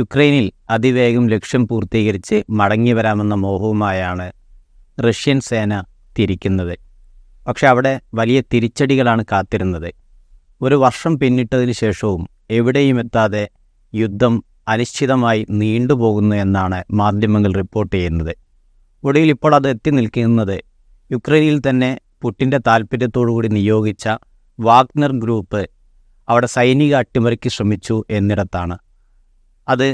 യുക്രൈനിൽ അതിവേഗം ലക്ഷ്യം പൂർത്തീകരിച്ച് മടങ്ങി വരാമെന്ന മോഹവുമായാണ് റഷ്യൻ സേന തിരിക്കുന്നത്. പക്ഷെ അവിടെ വലിയ തിരിച്ചടികളാണ് കാത്തിരുന്നത്. ഒരു വർഷം പിന്നിട്ടതിന് ശേഷവും എവിടെയും എത്താതെ യുദ്ധം അനിശ്ചിതമായി നീണ്ടുപോകുന്നു എന്നാണ് മാധ്യമങ്ങൾ റിപ്പോർട്ട് ചെയ്യുന്നത്. ഒടുവിൽ ഇപ്പോൾ അത് എത്തി നിൽക്കുന്നത് യുക്രൈനിൽ തന്നെ പുട്ടിന്റെ താൽപ്പര്യത്തോടുകൂടി നിയോഗിച്ച വാഗ്നർ ഗ്രൂപ്പ് അവിടെ സൈനിക അട്ടിമറിക്ക് ശ്രമിച്ചു എന്നിടത്താണ്. അത്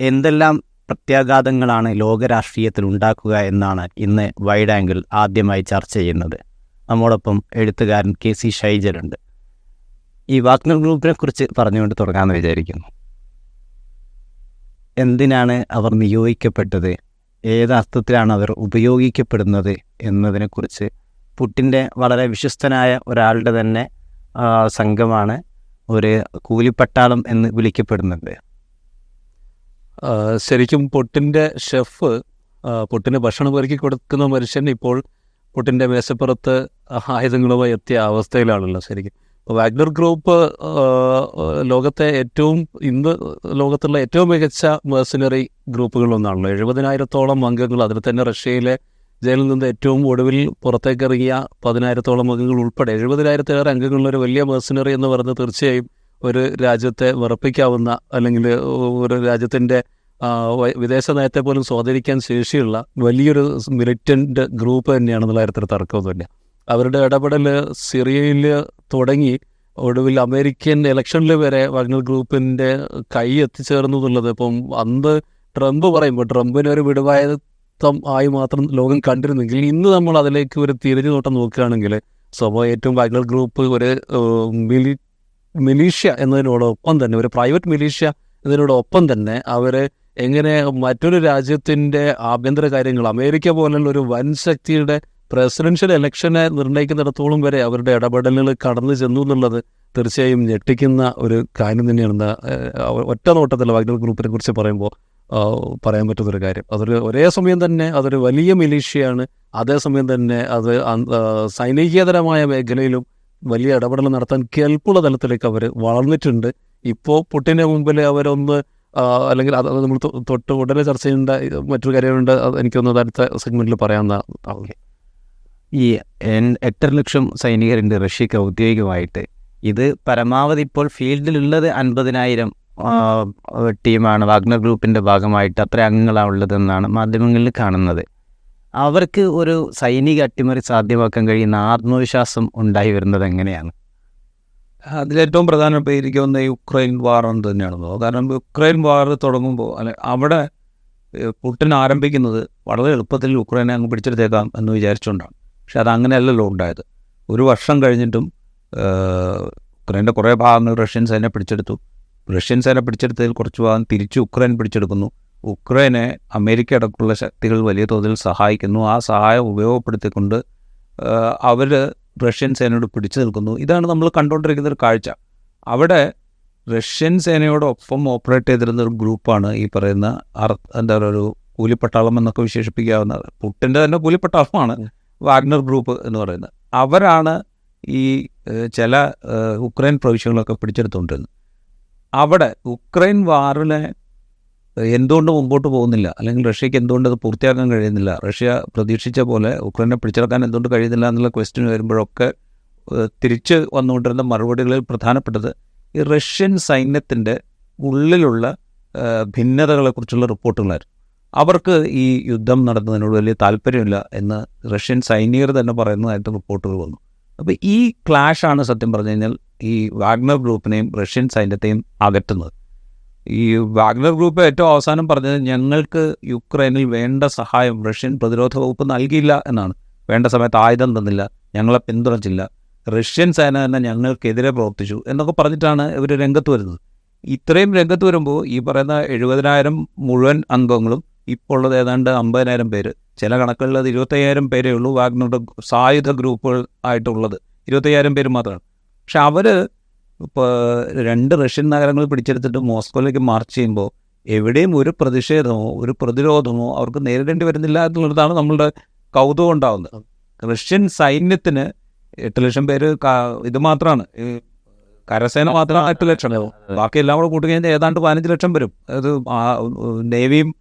എന്തെല്ലാം പ്രത്യാഘാതങ്ങളാണ് ലോകരാഷ്ട്രീയത്തിൽ ഉണ്ടാക്കുക എന്നാണ് ഇന്ന് വൈഡ് ആംഗിൾ ആദ്യമായി ചർച്ച ചെയ്യുന്നത്. നമ്മോടൊപ്പം എഴുത്തുകാരൻ കെ സി ഷൈജലുണ്ട് ഈ വാഗ്നർ ഗ്രൂപ്പിനെ കുറിച്ച് പറഞ്ഞുകൊണ്ട് തുടങ്ങാമെന്ന് വിചാരിക്കുന്നു. എന്തിനാണ് അവർ നിയോഗിക്കപ്പെട്ടത്? ഏത് അർത്ഥത്തിലാണ് അവർ ഉപയോഗിക്കപ്പെടുന്നത് എന്നതിനെക്കുറിച്ച് പുട്ടിന്റെ വളരെ വിശ്വസ്തനായ ഒരാളുടെ തന്നെ സംഘമാണ് ഒരു കൂലിപ്പട്ടാളം എന്ന് വിളിക്കപ്പെടുന്നുണ്ട്. ശരിക്കും പൊട്ടിന്റെ ഷെഫ് പൊട്ടിന് ഭക്ഷണം ഒരുക്കി കൊടുക്കുന്ന മനുഷ്യൻ ഇപ്പോൾ പൊട്ടിന്റെ മേശപ്പുറത്ത് ആയുധങ്ങളുമായി എത്തിയ അവസ്ഥയിലാണല്ലോ ശരിക്കും. വാഗ്നർ ഗ്രൂപ്പ് ലോകത്തെ ഏറ്റവും ഇന്ന് ലോകത്തുള്ള ഏറ്റവും മികച്ച മേഴ്സിനറി ഗ്രൂപ്പുകളൊന്നാണല്ലോ എഴുപതിനായിരത്തോളം അംഗങ്ങൾ അതിൽ തന്നെ റഷ്യയിലെ ജയിലിൽ നിന്ന് ഏറ്റവും ഒടുവിൽ പുറത്തേക്കിറങ്ങിയ പതിനായിരത്തോളം അംഗങ്ങൾ ഉൾപ്പെടെ എഴുപതിനായിരത്തിലേറെ അംഗങ്ങളുള്ള ഒരു വലിയ മേഴ്സണറി എന്ന് പറയുന്നത് തീർച്ചയായും ഒരു രാജ്യത്തെ വിറപ്പിക്കാവുന്ന അല്ലെങ്കിൽ ഒരു രാജ്യത്തിന്റെ വിദേശ നയത്തെ പോലും സ്വാധീനിക്കാൻ ശേഷിയുള്ള വലിയൊരു മിലിറ്റന്റ് ഗ്രൂപ്പ് തന്നെയാണെന്നുള്ള കാര്യത്തിൽ തർക്കമൊന്നുമില്ല. അവരുടെ ഇടപെടൽ സിറിയയിൽ തുടങ്ങി ഒടുവിൽ അമേരിക്കൻ ഇലക്ഷനിൽ വരെ വാഗ്നർ ഗ്രൂപ്പിന്റെ കൈ എത്തിച്ചേർന്നു എന്നുള്ളത് ഇപ്പം അന്ന് ട്രംപ് പറയുമ്പോൾ ട്രംപിന് ഒരു വിടുവായത്വം ആയി മാത്രം ലോകം കണ്ടിരുന്നെങ്കിൽ ഇന്ന് നമ്മൾ അതിലേക്ക് ഒരു തിരിഞ്ഞു നോട്ടം നോക്കുകയാണെങ്കിൽ സ്വഭാവം ഏറ്റവും വാഗ്നർ ഗ്രൂപ്പ് ഒരു മിലീഷ്യ എന്നതിനോടൊപ്പം തന്നെ ഒരു പ്രൈവറ്റ് മിലീഷ്യ എന്നതിനോടൊപ്പം തന്നെ അവർ എങ്ങനെ മറ്റൊരു രാജ്യത്തിന്റെ ആഭ്യന്തര കാര്യങ്ങൾ അമേരിക്ക പോലുള്ള ഒരു വൻ ശക്തിയുടെ പ്രസിഡൻഷ്യൽ ഇലക്ഷനെ നിർണയിക്കുന്നിടത്തോളം വരെ അവരുടെ ഇടപെടലുകൾ കടന്നു ചെന്നു എന്നുള്ളത് തീർച്ചയായും ഞെട്ടിക്കുന്ന ഒരു കാര്യം തന്നെയാണ്. ഒറ്റ നോട്ടത്തിൽ വാഗ്നർ ഗ്രൂപ്പിനെ കുറിച്ച് പറയുമ്പോൾ പറയാൻ പറ്റുന്നൊരു കാര്യം. അതൊരു ഒരേ സമയം തന്നെ അതൊരു വലിയ മിലീഷ്യയാണ് അതേസമയം തന്നെ അത് സൈനികേതരമായ മേഖലയിലും വലിയ ഇടപെടൽ നടത്താൻ കേൾപ്പുള്ള തലത്തിലേക്ക് അവർ വളർന്നിട്ടുണ്ട്. ഇപ്പോൾ പുട്ടിന്റെ മുമ്പിൽ അവരൊന്ന് അല്ലെങ്കിൽ അത് നമ്മൾ തൊട്ട് ഉടനെ ചർച്ച ചെയ്യേണ്ട മറ്റൊരു കാര്യമുണ്ട്. എനിക്കൊന്ന് അടുത്ത സെഗ്മെന്റിൽ പറയാവുന്ന ഈ എൻ- എട്ടര ലക്ഷം സൈനികരുണ്ട് റഷ്യക്ക് ഔദ്യോഗികമായിട്ട്. ഇത് പരമാവധി ഇപ്പോൾ ഫീൽഡിലുള്ളത് അൻപതിനായിരം ടീമാണ്. വാഗ്നർ ഗ്രൂപ്പിന്റെ ഭാഗമായിട്ട് അത്ര അംഗങ്ങളാണ് ഉള്ളതെന്നാണ് മാധ്യമങ്ങളിൽ കാണുന്നത്. അവർക്ക് ഒരു സൈനിക അട്ടിമറി സാധ്യമാക്കാൻ കഴിയുന്ന ആത്മവിശ്വാസം ഉണ്ടായി വരുന്നത് എങ്ങനെയാണ്? അതിലേറ്റവും പ്രധാനപ്പെട്ട ഉക്രൈൻ യുക്രൈൻ വാർ എന്ന് തന്നെയാണെന്നോ കാരണം യുക്രൈൻ വാർ തുടങ്ങുമ്പോൾ അല്ലെ അവിടെ പുട്ടിൻ ആരംഭിക്കുന്നത് വളരെ എളുപ്പത്തിൽ യുക്രൈനെ അങ്ങ് പിടിച്ചെടുത്തേക്കാം എന്ന് വിചാരിച്ചുകൊണ്ടാണ്. പക്ഷെ അത് അങ്ങനെയല്ലല്ലോ ഉണ്ടായത്. ഒരു വർഷം കഴിഞ്ഞിട്ടും ഉക്രൈന്റെ കുറേ ഭാഗങ്ങൾ റഷ്യൻ സേന പിടിച്ചെടുത്തു. റഷ്യൻ സേന പിടിച്ചെടുത്തതിൽ കുറച്ച് ഭാഗം തിരിച്ച് ഉക്രൈൻ പിടിച്ചെടുക്കുന്നു. ഉക്രൈനെ അമേരിക്ക അടക്കമുള്ള ശക്തികൾ വലിയ തോതിൽ സഹായിക്കുന്നു. ആ സഹായം ഉപയോഗപ്പെടുത്തിക്കൊണ്ട് അവർ റഷ്യൻ സേനയോട് പിടിച്ചു നിൽക്കുന്നു. ഇതാണ് നമ്മൾ കണ്ടുകൊണ്ടിരിക്കുന്ന ഒരു കാഴ്ച. അവിടെ റഷ്യൻ സേനയോടൊപ്പം ഓപ്പറേറ്റ് ചെയ്തിരുന്ന ഒരു ഗ്രൂപ്പാണ് ഈ പറയുന്ന എന്താ പറയുക ഒരു കൂലിപ്പട്ടാളം എന്നൊക്കെ വിശേഷിപ്പിക്കാവുന്ന പുട്ടിന്റെ തന്നെ കൂലിപ്പട്ടാളമാണ് വാഗ്നർ ഗ്രൂപ്പ് എന്ന് പറയുന്നത്. അവരാണ് ഈ ചില ഉക്രൈൻ പ്രവിശ്യകളൊക്കെ പിടിച്ചെടുത്തുകൊണ്ടിരുന്നത്. അവിടെ ഉക്രൈൻ വാറിനെ എന്തുകൊണ്ട് മുമ്പോട്ട് പോകുന്നില്ല? അല്ലെങ്കിൽ റഷ്യക്ക് എന്തുകൊണ്ട് അത് പൂർത്തിയാക്കാൻ കഴിയുന്നില്ല? റഷ്യ പ്രതീക്ഷിച്ച പോലെ ഉക്രൈനെ പിടിച്ചെടുക്കാൻ എന്തുകൊണ്ട് കഴിയുന്നില്ല എന്നുള്ള ക്വസ്റ്റ്യൻ വരുമ്പോഴൊക്കെ തിരിച്ച് വന്നുകൊണ്ടിരുന്ന മറുപടികളിൽ പ്രധാനപ്പെട്ടത് ഈ റഷ്യൻ സൈന്യത്തിന്റെ ഉള്ളിലുള്ള ഭിന്നതകളെക്കുറിച്ചുള്ള റിപ്പോർട്ടുകളായിരുന്നു. അവർക്ക് ഈ യുദ്ധം നടത്തുന്നതിനോട് വലിയ താല്പര്യമില്ല എന്ന് റഷ്യൻ സൈനികർ തന്നെ പറയുന്നതായിട്ട് റിപ്പോർട്ടുകൾ വന്നു. അപ്പോൾ ഈ ക്ലാഷാണ് സത്യം പറഞ്ഞു കഴിഞ്ഞാൽ ഈ വാഗ്നർ ഗ്രൂപ്പിനെയും റഷ്യൻ സൈന്യത്തെയും അകറ്റുന്നത്. ഈ വാഗ്നർ ഗ്രൂപ്പ് ഏറ്റവും അവസാനം പറഞ്ഞത് ഞങ്ങൾക്ക് യുക്രൈനിൽ വേണ്ട സഹായം റഷ്യൻ പ്രതിരോധ വകുപ്പ് നൽകിയില്ല എന്നാണ്. വേണ്ട സമയത്ത് ആയുധം തന്നില്ല ഞങ്ങളെ പിന്തുണച്ചില്ല. റഷ്യൻ സേന തന്നെ ഞങ്ങൾക്കെതിരെ പ്രവർത്തിച്ചു എന്നൊക്കെ പറഞ്ഞിട്ടാണ് ഇവർ രംഗത്ത് വരുന്നത്. ഇത്രയും രംഗത്ത് വരുമ്പോൾ ഈ പറയുന്ന എഴുപതിനായിരം മുഴുവൻ അംഗങ്ങളും ഇപ്പോൾ ഉള്ളത് ഏതാണ്ട് അമ്പതിനായിരം പേര് ചില കണക്കുകളിൽ അത് ഇരുപത്തയ്യായിരം പേരേ ഉള്ളൂ വാഗ്നറുടെ സായുധ ഗ്രൂപ്പുകൾ ആയിട്ടുള്ളത്. ഇരുപത്തയ്യായിരം പേര് മാത്രമാണ്. പക്ഷെ അവർ ഇപ്പോൾ രണ്ട് റഷ്യൻ നഗരങ്ങൾ പിടിച്ചെടുത്തിട്ട് മോസ്കോയിലേക്ക് മാർച്ച് ചെയ്യുമ്പോൾ എവിടെയും ഒരു പ്രതിഷേധമോ ഒരു പ്രതിരോധമോ അവർക്ക് നേരിടേണ്ടി വരുന്നില്ല എന്നുള്ളതാണ് നമ്മളുടെ കൗതുകം ഉണ്ടാവുന്നത്. റഷ്യൻ സൈന്യത്തിന് എട്ട് ലക്ഷം പേര് ഇത് മാത്രമാണ്. കരസേന മാത്രമാണ് എട്ട് ലക്ഷം. ബാക്കി എല്ലാം കൂടെ കൂട്ടി കഴിഞ്ഞാൽ ഏതാണ്ട് പതിനഞ്ച് ലക്ഷം വരും. അത് നേവിയും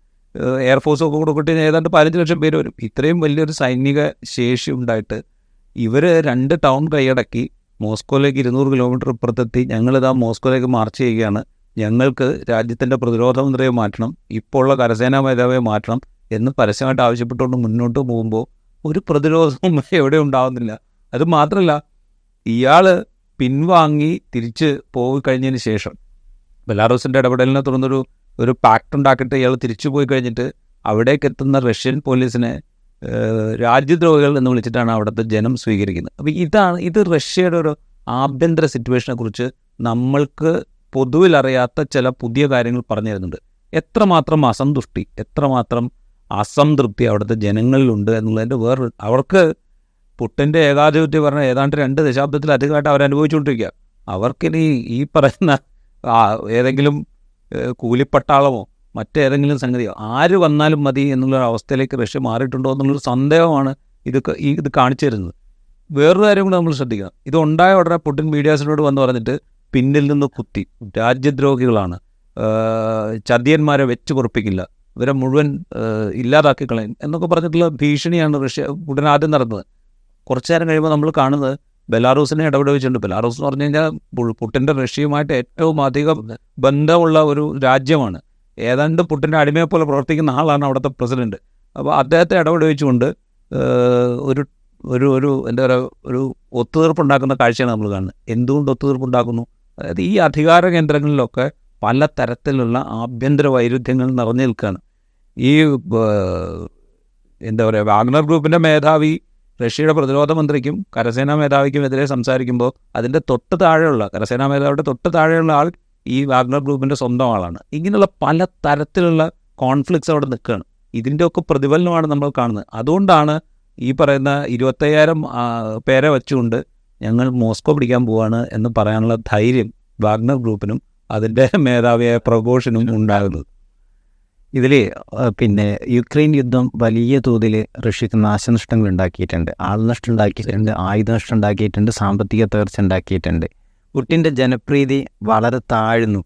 എയർഫോഴ്സും ഒക്കെ കൂടെ കൂട്ടി ഏതാണ്ട് പതിനഞ്ച് ലക്ഷം പേര് വരും. ഇത്രയും വലിയൊരു സൈനിക ശേഷി ഉണ്ടായിട്ട് ഇവർ രണ്ട് ടൗൺ കൈയടക്കി മോസ്കോയിലേക്ക് ഇരുന്നൂറ് കിലോമീറ്റർ ഇപ്പുറത്തെത്തി ഞങ്ങളിതാ മോസ്കോയിലേക്ക് മാർച്ച് ചെയ്യുകയാണ്. ഞങ്ങൾക്ക് രാജ്യത്തിന്റെ പ്രതിരോധ മന്ത്രിയെ മാറ്റണം ഇപ്പോൾ ഉള്ള കരസേനാ മേധാവിയെ മാറ്റണം എന്ന് പരസ്യമായിട്ട് ആവശ്യപ്പെട്ടുകൊണ്ട് മുന്നോട്ട് പോകുമ്പോൾ ഒരു പ്രതിരോധവും എവിടെ ഉണ്ടാവുന്നില്ല. അത് മാത്രമല്ല ഇയാൾ പിൻവാങ്ങി തിരിച്ച് പോയി കഴിഞ്ഞതിന് ശേഷം ബെലാറൂസിന്റെ ഇടപെടലിനെ തുടർന്നൊരു ഒരു പാക്ട് ഉണ്ടാക്കിയിട്ട് ഇയാൾ തിരിച്ചു പോയി കഴിഞ്ഞിട്ട് അവിടേക്ക് എത്തുന്ന റഷ്യൻ പോലീസിനെ രാജ്യദ്രോഹികൾ എന്ന് വിളിച്ചിട്ടാണ് അവിടുത്തെ ജനം സ്വീകരിക്കുന്നത്. അപ്പോൾ ഇതാണ് ഇത് റഷ്യയുടെ ഒരു ആഭ്യന്തര സിറ്റുവേഷനെ കുറിച്ച് നമ്മൾക്ക് പൊതുവിൽ അറിയാത്ത ചില പുതിയ കാര്യങ്ങൾ പറഞ്ഞു തരുന്നുണ്ട്. എത്രമാത്രം അസന്തുഷ്ടി എത്രമാത്രം അസംതൃപ്തി അവിടുത്തെ ജനങ്ങളിലുണ്ട് എന്നുള്ളതിന്റെ വേറെ അവർക്ക് പുട്ടിന്റെ ഏകാധിപത്യം പറഞ്ഞാൽ ഏതാണ്ട് രണ്ട് ദശാബ്ദത്തിലധികമായിട്ട് അവർ അനുഭവിച്ചുകൊണ്ടിരിക്കുക. അവർക്കിനി ഈ പറയുന്ന ഏതെങ്കിലും കൂലിപ്പട്ടാളമോ മറ്റേതെങ്കിലും സംഗതിയോ ആര് വന്നാലും മതി എന്നുള്ളൊരു അവസ്ഥയിലേക്ക് റഷ്യ മാറിയിട്ടുണ്ടോ എന്നുള്ളൊരു സന്ദേഹമാണ് ഇത് ക- ഈ ഇത് കാണിച്ചു തരുന്നത്. വേറൊരു കാര്യം കൂടെ നമ്മൾ ശ്രദ്ധിക്കണം ഇത് ഉണ്ടായ ഉടനെ പുടിൻ മീഡിയാസിനോട് വന്ന് പറഞ്ഞിട്ട് പിന്നിൽ നിന്ന് കുത്തി. രാജ്യദ്രോഹികളാണ്. ചതിയന്മാരെ വെച്ച് പൊറപ്പിക്കില്ല. ഇവരെ മുഴുവൻ ഇല്ലാതാക്കി കളയും എന്നൊക്കെ പറഞ്ഞിട്ടുള്ള ഭീഷണിയാണ് റഷ്യ പുടിൻ ആദ്യം നടന്നത്. കുറച്ചു നേരം കഴിയുമ്പോൾ നമ്മൾ കാണുന്നത് ബെലാറൂസിനെ ഇടപെടുവിച്ചിട്ടുണ്ട്. ബെലാറൂസ് എന്ന് പറഞ്ഞു കഴിഞ്ഞാൽ പുട്ടിന്റെ റഷ്യയുമായിട്ട് ഏറ്റവും അധികം ബന്ധമുള്ള ഒരു രാജ്യമാണ്. ഏതാണ്ട് പുട്ടിന്റെ അടിമയെ പോലെ പ്രവർത്തിക്കുന്ന ആളാണ് അവിടുത്തെ പ്രസിഡന്റ് അപ്പോൾ അദ്ദേഹത്തെ ഇടപെടുവിച്ചുകൊണ്ട് ഒരു ഒരു ഒരു എന്താ പറയുക ഒരു ഒത്തുതീർപ്പുണ്ടാക്കുന്ന കാഴ്ചയാണ് നമ്മൾ കാണുന്നത്. എന്തുകൊണ്ട് ഒത്തുതീർപ്പുണ്ടാക്കുന്നു അതായത് ഈ അധികാര കേന്ദ്രങ്ങളിലൊക്കെ പല തരത്തിലുള്ള ആഭ്യന്തര വൈരുദ്ധ്യങ്ങൾ നിറഞ്ഞു നിൽക്കുകയാണ്. ഈ എന്താ പറയുക വാഗ്നർ ഗ്രൂപ്പിന്റെ മേധാവി റഷ്യയുടെ പ്രതിരോധ മന്ത്രിക്കും കരസേനാ മേധാവിക്കും എതിരെ സംസാരിക്കുമ്പോൾ അതിന്റെ തൊട്ട് താഴെയുള്ള കരസേനാ മേധാവിയുടെ തൊട്ട് താഴെയുള്ള ആൾ ഈ വാഗ്നർ ഗ്രൂപ്പിന്റെ സ്വന്തം ആളാണ്. ഇങ്ങനെയുള്ള പല തരത്തിലുള്ള കോൺഫ്ലിക്ട്സ് അവിടെ നിൽക്കുകയാണ്. ഇതിന്റെയൊക്കെ പ്രതിഫലനമാണ് നമ്മൾ കാണുന്നത്. അതുകൊണ്ടാണ് ഈ പറയുന്ന ഇരുപത്തയ്യായിരം പേരെ വെച്ചുകൊണ്ട് ഞങ്ങൾ മോസ്കോ പിടിക്കാൻ പോവാണ് എന്ന് പറയാനുള്ള ധൈര്യം വാഗ്നർ ഗ്രൂപ്പിനും അതിന്റെ മേധാവിയായ പ്രഘോഷനും ഉണ്ടാകുന്നത്. ഇതിൽ പിന്നെ യുക്രൈൻ യുദ്ധം വലിയ തോതിൽ റഷ്യക്ക് നാശനഷ്ടങ്ങൾ ഉണ്ടാക്കിയിട്ടുണ്ട്. ആൾനഷ്ടം ഉണ്ടാക്കിയിട്ടുണ്ട് ആയുധനഷ്ടം ഉണ്ടാക്കിയിട്ടുണ്ട് സാമ്പത്തിക തകർച്ച ഉണ്ടാക്കിയിട്ടുണ്ട്. പുട്ടിന്റെ ജനപ്രീതി വളരെ താഴ്ന്നു.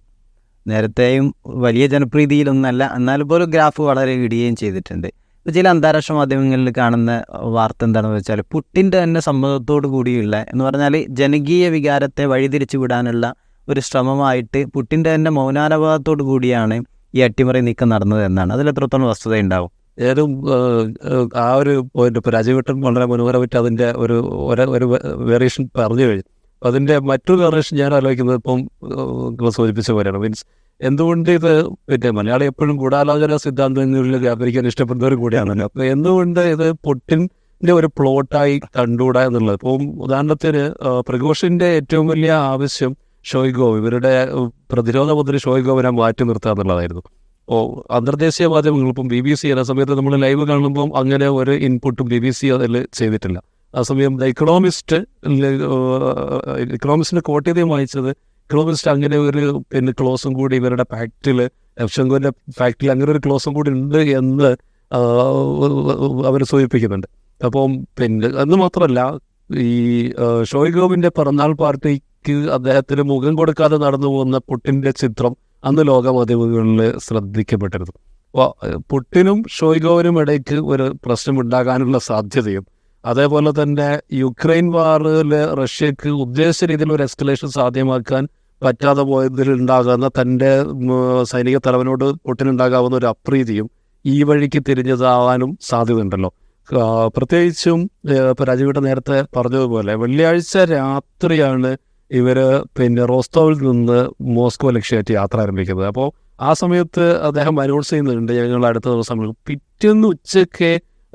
നേരത്തെയും വലിയ ജനപ്രീതിയിലൊന്നല്ല എന്നാൽ പോലും ഗ്രാഫ് വളരെ ഇടുകയും ചെയ്തിട്ടുണ്ട്. ചില അന്താരാഷ്ട്ര മാധ്യമങ്ങളിൽ കാണുന്ന വാർത്ത എന്താണെന്ന് വെച്ചാൽ പുട്ടിന്റെ തന്നെ സമ്മതത്തോടു കൂടിയുള്ള എന്ന് പറഞ്ഞാൽ ജനകീയ വികാരത്തെ വഴിതിരിച്ചു വിടാനുള്ള ഒരു ശ്രമമായിട്ട് പുട്ടിന്റെ തന്നെ മൗനാനുഭവത്തോടു കൂടിയാണ് ഈ അട്ടിമറി നീക്കം നടന്നത് എന്നാണ്. അതിൽ എത്രത്തോളം വസ്തുതയുണ്ടാവും? ഏതും ഏഹ്, ഏഹ്, ആ ഒരു പോയിന്റ് ഇപ്പോൾ രാജീവട്ടൻ വളരെ മനോഹരമായിട്ട് അതിന്റെ ഒരു ഒരു- ഒരു വേരിയേഷൻ പറഞ്ഞു കഴിഞ്ഞു. അതിന്റെ മറ്റൊരു കാരണം ഞാൻ ആലോചിക്കുന്നത് ഇപ്പം നിങ്ങൾ സൂചിപ്പിച്ച പോലെയാണ്. മീൻസ് എന്തുകൊണ്ട് ഇത് പിന്നെ മലയാളി എപ്പോഴും ഗൂഢാലോചന സിദ്ധാന്തങ്ങളിൽ വ്യാപരിക്കാൻ ഇഷ്ടപ്പെടുന്നവർ കൂടിയാണല്ലോ. അപ്പോൾ എന്തുകൊണ്ട് ഇത് പൊട്ടിന്റെ ഒരു പ്ലോട്ടായി കണ്ടുകൂടാ എന്നുള്ളത്? ഇപ്പം ഉദാഹരണത്തിന് പ്രഘോഷിന്റെ ഏറ്റവും വലിയ ആവശ്യം ഷോയ്ഗോ ഇവരുടെ പ്രതിരോധ മന്ത്രി ഷോയ്ഗോവിനെ മാറ്റി നിർത്തുക എന്നുള്ളതായിരുന്നു. ഓ അന്തർദേശീയ മാധ്യമങ്ങൾ ഇപ്പം ബി ബി സി ആ സമയത്ത് നമ്മൾ ലൈവ് കാണുമ്പോൾ അങ്ങനെ ഒരു ഇൻപുട്ടും ബി ബി സി അതിൽ ചെയ്തിട്ടില്ല. ആ സമയം ദ ഇക്കണോമിസ്റ്റ് ഇക്കണോമിസ്റ്റിന്റെ കോട്ട് വായിച്ചത്. ഇക്കണോമിസ്റ്റ് അങ്ങനെ ഒരു പിന്നെ ക്ലോസും കൂടി ഇവരുടെ ഫാക്ടിൽ എഫ് ശങ്കുവിന്റെ ഫാക്ടിൽ അങ്ങനെ ഒരു ക്ലോസും കൂടി ഉണ്ട് എന്ന് അവർ സൂചിപ്പിക്കുന്നുണ്ട്. അപ്പം പിന്നെ അന്ന് മാത്രമല്ല ഈ ഷോയ്ഗോവിന്റെ പിറന്നാൾ പാർട്ടിക്ക് അദ്ദേഹത്തിന് മുഖം കൊടുക്കാതെ നടന്നു പോകുന്ന പുട്ടിന്റെ ചിത്രം അന്ന് ലോകമാധ്യമങ്ങളിൽ ശ്രദ്ധിക്കപ്പെട്ടിരുന്നു. പുട്ടിനും ഷോയ്ഗോവിനും ഇടയ്ക്ക് ഒരു പ്രശ്നം ഉണ്ടാകാനുള്ള സാധ്യതയും അതേപോലെ തന്നെ യുക്രൈൻ വാറിൽ റഷ്യക്ക് ഉദ്ദേശിച്ച രീതിയിൽ ഒരു എസ്കലേഷൻ സാധ്യമാക്കാൻ പറ്റാതെ പോയതിൽ ഉണ്ടാകുന്ന തന്റെ സൈനിക തലവനോട് ഒട്ടിനുണ്ടാകാവുന്ന ഒരു അപ്രീതിയും ഈ വഴിക്ക് തിരിഞ്ഞതാവാനും സാധ്യതയുണ്ടല്ലോ. പ്രത്യേകിച്ചും രാജീവേട്ട നേരത്തെ പറഞ്ഞതുപോലെ വെള്ളിയാഴ്ച രാത്രിയാണ് ഇവർ പിന്നെ റോസ്തോവിൽ നിന്ന് മോസ്കോ ലക്ഷ്യമായിട്ട് യാത്ര ആരംഭിക്കുന്നത്. അപ്പോൾ ആ സമയത്ത് അദ്ദേഹം അനൗൺസ് ചെയ്യുന്നുണ്ട് ഞങ്ങൾ അടുത്ത ദിവസം പിറ്റേന്ന് ഉച്ചയ്ക്ക്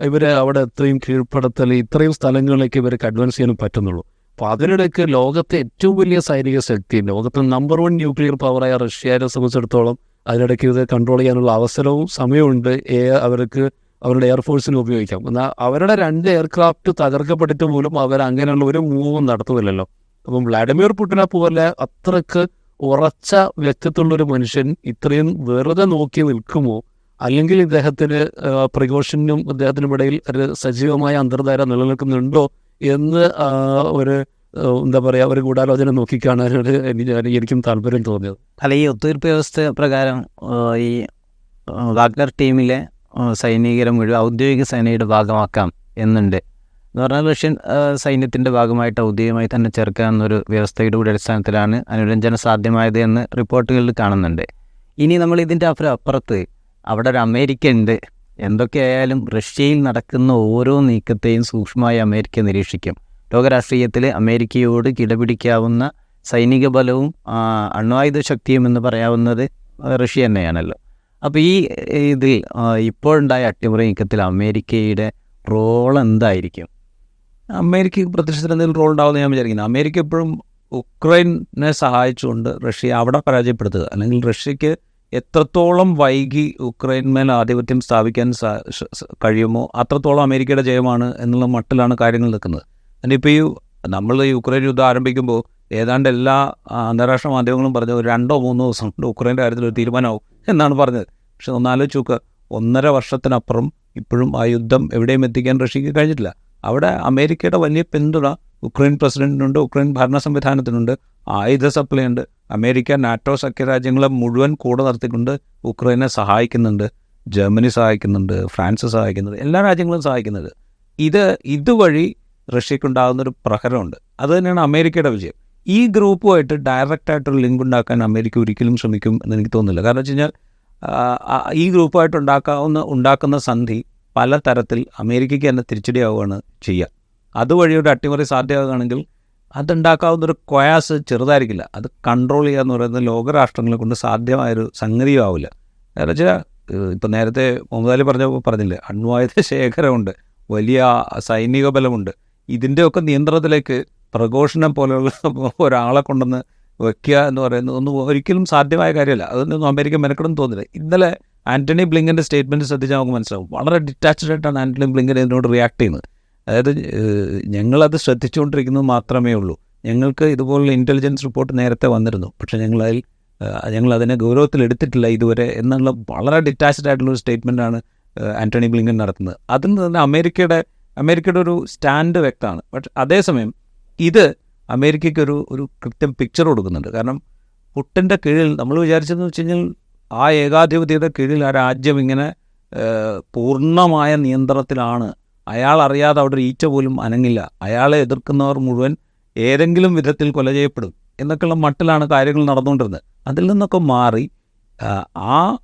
ഇവർ അവിടെ ഇത്രയും കീഴ്പ്പെടുത്തൽ ഇത്രയും സ്ഥലങ്ങളിലേക്ക് ഇവർക്ക് അഡ്വാൻസ് ചെയ്യാനും പറ്റുന്നുള്ളൂ. അപ്പോൾ അതിനിടയ്ക്ക് ലോകത്തെ ഏറ്റവും വലിയ സൈനിക ശക്തി ലോകത്തെ നമ്പർ വൺ ന്യൂക്ലിയർ പവറായ റഷ്യയെ സംബന്ധിച്ചിടത്തോളം അതിനിടയ്ക്ക് ഇത് കൺട്രോൾ ചെയ്യാനുള്ള അവസരവും സമയമുണ്ട് അവർക്ക് അവരുടെ എയർഫോഴ്സിന് ഉപയോഗിക്കാം. എന്നാൽ അവരുടെ രണ്ട് എയർക്രാഫ്റ്റ് തകർക്കപ്പെട്ടിട്ട് പോലും അവർ അങ്ങനെയുള്ള ഒരു മൂവും നടത്തുന്നില്ലല്ലോ. അപ്പം വ്ളാഡിമിർ പുട്ടിനെ പോലെ അത്രയ്ക്ക് ഉറച്ച വ്യക്തിത്വമുള്ള ഒരു മനുഷ്യൻ ഇത്രയും വെറുതെ നോക്കി നിൽക്കുമോ അല്ലെങ്കിൽ ഇദ്ദേഹത്തിന് പ്രിക്കോഷനും ഇദ്ദേഹത്തിനും ഇടയിൽ ഒരു സജീവമായ അന്തർധാര നിലനിൽക്കുന്നുണ്ടോ എന്ന് ഒരു എന്താ പറയുക ഒരു ഗൂഢാലോചന നോക്കിക്കാണാനാണ് എനിക്ക് താല്പര്യം തോന്നിയത്. അല്ല ഈ ഒത്തുതീർപ്പ് വ്യവസ്ഥ പ്രകാരം ഈ വാഗ്നർ ടീമിലെ സൈനികരെ മുഴുവൻ ഔദ്യോഗിക സേനയുടെ ഭാഗമാക്കാം എന്നുണ്ട്. എന്ന് പറഞ്ഞാൽ റഷ്യൻ സൈന്യത്തിന്റെ ഭാഗമായിട്ട് ഔദ്യോഗികമായി തന്നെ ചേർക്കുക എന്നൊരു വ്യവസ്ഥയുടെ കൂടി അടിസ്ഥാനത്തിലാണ് അനുരഞ്ജനം സാധ്യമായത് എന്ന് റിപ്പോർട്ടുകളിൽ കാണുന്നുണ്ട്. ഇനി നമ്മൾ ഇതിന്റെ അപ്പുറം അപ്പുറത്ത് അവിടെ ഒരു അമേരിക്ക ഉണ്ട്. എന്തൊക്കെയായാലും റഷ്യയിൽ നടക്കുന്ന ഓരോ നീക്കത്തെയും സൂക്ഷ്മമായി അമേരിക്ക നിരീക്ഷിക്കും. ലോകരാഷ്ട്രീയത്തിൽ അമേരിക്കയോട് കിടപിടിക്കാവുന്ന സൈനിക ബലവും അണ്വായുധ ശക്തിയും എന്ന് പറയാവുന്നത് റഷ്യ തന്നെയാണല്ലോ. അപ്പോൾ ഈ ഇതിൽ ഇപ്പോഴുണ്ടായ അട്ടിമറി നീക്കത്തിൽ അമേരിക്കയുടെ റോൾ എന്തായിരിക്കും? അമേരിക്ക പ്രത്യക്ഷത്തിൽ എന്തെങ്കിലും റോൾ ഉണ്ടാവുമെന്ന് ഞാൻ വിചാരിക്കുന്നു. അമേരിക്ക എപ്പോഴും ഉക്രൈനെ സഹായിച്ചുകൊണ്ട് റഷ്യ അവിടെ പരാജയപ്പെടുത്തുക. അല്ലെങ്കിൽ റഷ്യക്ക് എത്രത്തോളം വൈകി ഉക്രൈൻമേൽ ആധിപത്യം സ്ഥാപിക്കാൻ കഴിയുമോ അത്രത്തോളം അമേരിക്കയുടെ ജയമാണ് എന്നുള്ള മട്ടിലാണ് കാര്യങ്ങൾ നിൽക്കുന്നത്. അതിനിപ്പോൾ ഈ നമ്മൾ ഈ ഉക്രൈൻ യുദ്ധം ആരംഭിക്കുമ്പോൾ ഏതാണ്ട് എല്ലാ അന്താരാഷ്ട്ര മാധ്യമങ്ങളും പറഞ്ഞത് ഒരു രണ്ടോ മൂന്നോ ദിവസം കൊണ്ട് ഉക്രൈന്റെ കാര്യത്തിൽ ഒരു തീരുമാനമാവും എന്നാണ് പറഞ്ഞത്. പക്ഷെ ഒന്നാലോചിച്ച് നോക്കുക ഒന്നര വർഷത്തിനപ്പുറം ഇപ്പോഴും ആ യുദ്ധം എവിടെയും എത്തിക്കാൻ റഷ്യക്ക് കഴിഞ്ഞിട്ടില്ല. അവിടെ അമേരിക്കയുടെ വലിയ പിന്തുണ ഉക്രൈൻ പ്രസിഡന്റിനുണ്ട് ഉക്രൈൻ ഭരണ സംവിധാനത്തിനുണ്ട് ആയുധ സപ്ലൈ ഉണ്ട് അമേരിക്ക നാറ്റോ സഖ്യരാജ്യങ്ങളെ മുഴുവൻ കൂടെ നടത്തിക്കൊണ്ട് ഉക്രൈനെ സഹായിക്കുന്നുണ്ട്. ജർമ്മനി സഹായിക്കുന്നുണ്ട് ഫ്രാൻസ് സഹായിക്കുന്നുണ്ട് എല്ലാ രാജ്യങ്ങളും സഹായിക്കുന്നത് ഇത് ഇതുവഴി റഷ്യക്കുണ്ടാകുന്നൊരു പ്രഹരമുണ്ട്. അത് തന്നെയാണ് അമേരിക്കയുടെ വിജയം. ഈ ഗ്രൂപ്പുമായിട്ട് ഡയറക്റ്റ് ആയിട്ടൊരു ലിങ്ക് ഉണ്ടാക്കാൻ അമേരിക്ക ഒരിക്കലും ശ്രമിക്കും എന്ന് എനിക്ക് തോന്നുന്നില്ല. കാരണം വെച്ച് കഴിഞ്ഞാൽ ഈ ഗ്രൂപ്പായിട്ട് ഉണ്ടാക്കാവുന്ന ഉണ്ടാക്കുന്ന സന്ധി പല തരത്തിൽ അമേരിക്കയ്ക്ക് തന്നെ തിരിച്ചടിയാവുകയാണ് ചെയ്യുക. അതുവഴി ഒരു അട്ടിമറി സാധ്യമാകുകയാണെങ്കിൽ അതുണ്ടാക്കാവുന്ന ഒരു കൊയാസ് ചെറുതായിരിക്കില്ല. അത് കൺട്രോൾ ചെയ്യുക എന്ന് പറയുന്നത് ലോകരാഷ്ട്രങ്ങളെ കൊണ്ട് സാധ്യമായൊരു സംഗതിയും ആവില്ല കാരണം വെച്ചാൽ ഇപ്പം നേരത്തെ മുഹമ്മദ് അലി പറഞ്ഞ പറഞ്ഞില്ലേ അണ്വായുധ ശേഖരമുണ്ട് വലിയ സൈനിക ബലമുണ്ട്. ഇതിന്റെയൊക്കെ നിയന്ത്രണത്തിലേക്ക് പ്രഘോഷണം പോലെയുള്ള ഒരാളെ കൊണ്ടുവന്ന് വെക്കുക എന്ന് പറയുന്നത് ഒന്നും ഒരിക്കലും സാധ്യമായ കാര്യമല്ല. അതൊന്നും അമേരിക്ക മെനക്കെടും തോന്നില്ല. ഇന്നലെ ആന്റണി ബ്ലിങ്കന്റെ സ്റ്റേറ്റ്മെന്റ് ശ്രദ്ധിച്ചാൽ നമുക്ക് മനസ്സിലാവും. വളരെ ഡിറ്റാച്ച്ഡ് ആയിട്ടാണ് ആന്റണി ബ്ലിങ്കൻ ഇതിനോട് റിയാക്ട് ചെയ്യുന്നത്. അതായത് ഞങ്ങളത് ശ്രദ്ധിച്ചുകൊണ്ടിരിക്കുന്നത് മാത്രമേ ഉള്ളൂ. ഞങ്ങൾക്ക് ഇതുപോലുള്ള ഇന്റലിജൻസ് റിപ്പോർട്ട് നേരത്തെ വന്നിരുന്നു. പക്ഷേ ഞങ്ങളതിൽ ഞങ്ങൾ അതിനെ ഗൗരവത്തിൽ എടുത്തിട്ടില്ല ഇതുവരെ എന്നുള്ള വളരെ ഡിറ്റാച്ച്ഡ് ആയിട്ടുള്ള ഒരു സ്റ്റേറ്റ്മെന്റാണ് ആന്റണി ബ്ലിങ്കൻ നടത്തുന്നത്. അതിൽ തന്നെ അമേരിക്കയുടെ അമേരിക്കയുടെ ഒരു സ്റ്റാൻഡ് വ്യക്തമാണ്. പക്ഷെ അതേസമയം ഇത് അമേരിക്കയ്ക്ക് ഒരു ഒരു കൃത്യം പിക്ചർ കൊടുക്കുന്നുണ്ട്. കാരണം പുട്ടിന്റെ കീഴിൽ നമ്മൾ വിചാരിച്ചതെന്ന് വെച്ച് കഴിഞ്ഞാൽ ആ ഏകാധിപത്യയുടെ കീഴിൽ ആ രാജ്യം ഇങ്ങനെ പൂർണമായ നിയന്ത്രണത്തിലാണ് അയാൾ അറിയാതെ അവിടെ ഒരു ഈച്ച പോലും അനങ്ങില്ല. അയാളെ എതിർക്കുന്നവർ മുഴുവൻ ഏതെങ്കിലും വിധത്തിൽ കൊല ചെയ്യപ്പെടും എന്നൊക്കെയുള്ള മട്ടിലാണ് കാര്യങ്ങൾ നടന്നുകൊണ്ടിരുന്നത്. അതിൽ നിന്നൊക്കെ മാറി ആ,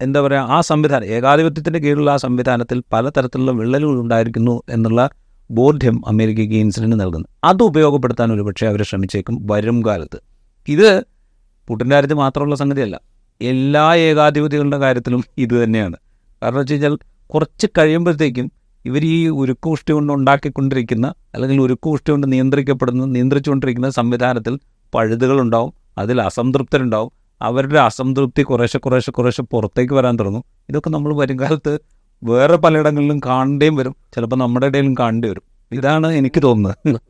എന്താ പറയുക ആ സംവിധാനം ഏകാധിപത്യത്തിന്റെ കീഴിലുള്ള ആ സംവിധാനത്തിൽ പലതരത്തിലുള്ള വിള്ളലുകൾ ഉണ്ടായിരിക്കുന്നു എന്നുള്ള ബോധ്യം അമേരിക്കയ്ക്ക് ഇൻസിഡന്റ് നൽകുന്നു. അത് ഉപയോഗപ്പെടുത്താൻ ഒരുപക്ഷെ അവർ ശ്രമിച്ചേക്കും വരും കാലത്ത്. ഇത് പുട്ടിന്റെ കാര്യത്തിൽ മാത്രമുള്ള സംഗതിയല്ല. എല്ലാ ഏകാധിപതികളുടെ കാര്യത്തിലും ഇത് തന്നെയാണ്. കാരണം വെച്ച് കഴിഞ്ഞാൽ കുറച്ച് കഴിയുമ്പോഴത്തേക്കും ഇവർ ഈ ഉരുക്കുഷ്ടി കൊണ്ട് ഉണ്ടാക്കിക്കൊണ്ടിരിക്കുന്ന അല്ലെങ്കിൽ ഉരുക്കുഷ്ടി കൊണ്ട് നിയന്ത്രിക്കപ്പെടുന്ന നിയന്ത്രിച്ചുകൊണ്ടിരിക്കുന്ന സംവിധാനത്തിൽ പഴുതുകളുണ്ടാവും അതിൽ അസംതൃപ്തരുണ്ടാവും. അവരുടെ അസംതൃപ്തി കുറേശ്ശെ കുറേശ്ശെ കുറേശ്ശെ പുറത്തേക്ക് വരാൻ തുടങ്ങും. ഇതൊക്കെ നമ്മൾ വരും കാലത്ത് വേറെ പലയിടങ്ങളിലും കാണേണ്ടിയും വരും. ചിലപ്പോൾ നമ്മുടെ ഇടയിലും കാണേണ്ടി വരും. ഇതാണ് എനിക്ക് തോന്നുന്നത്.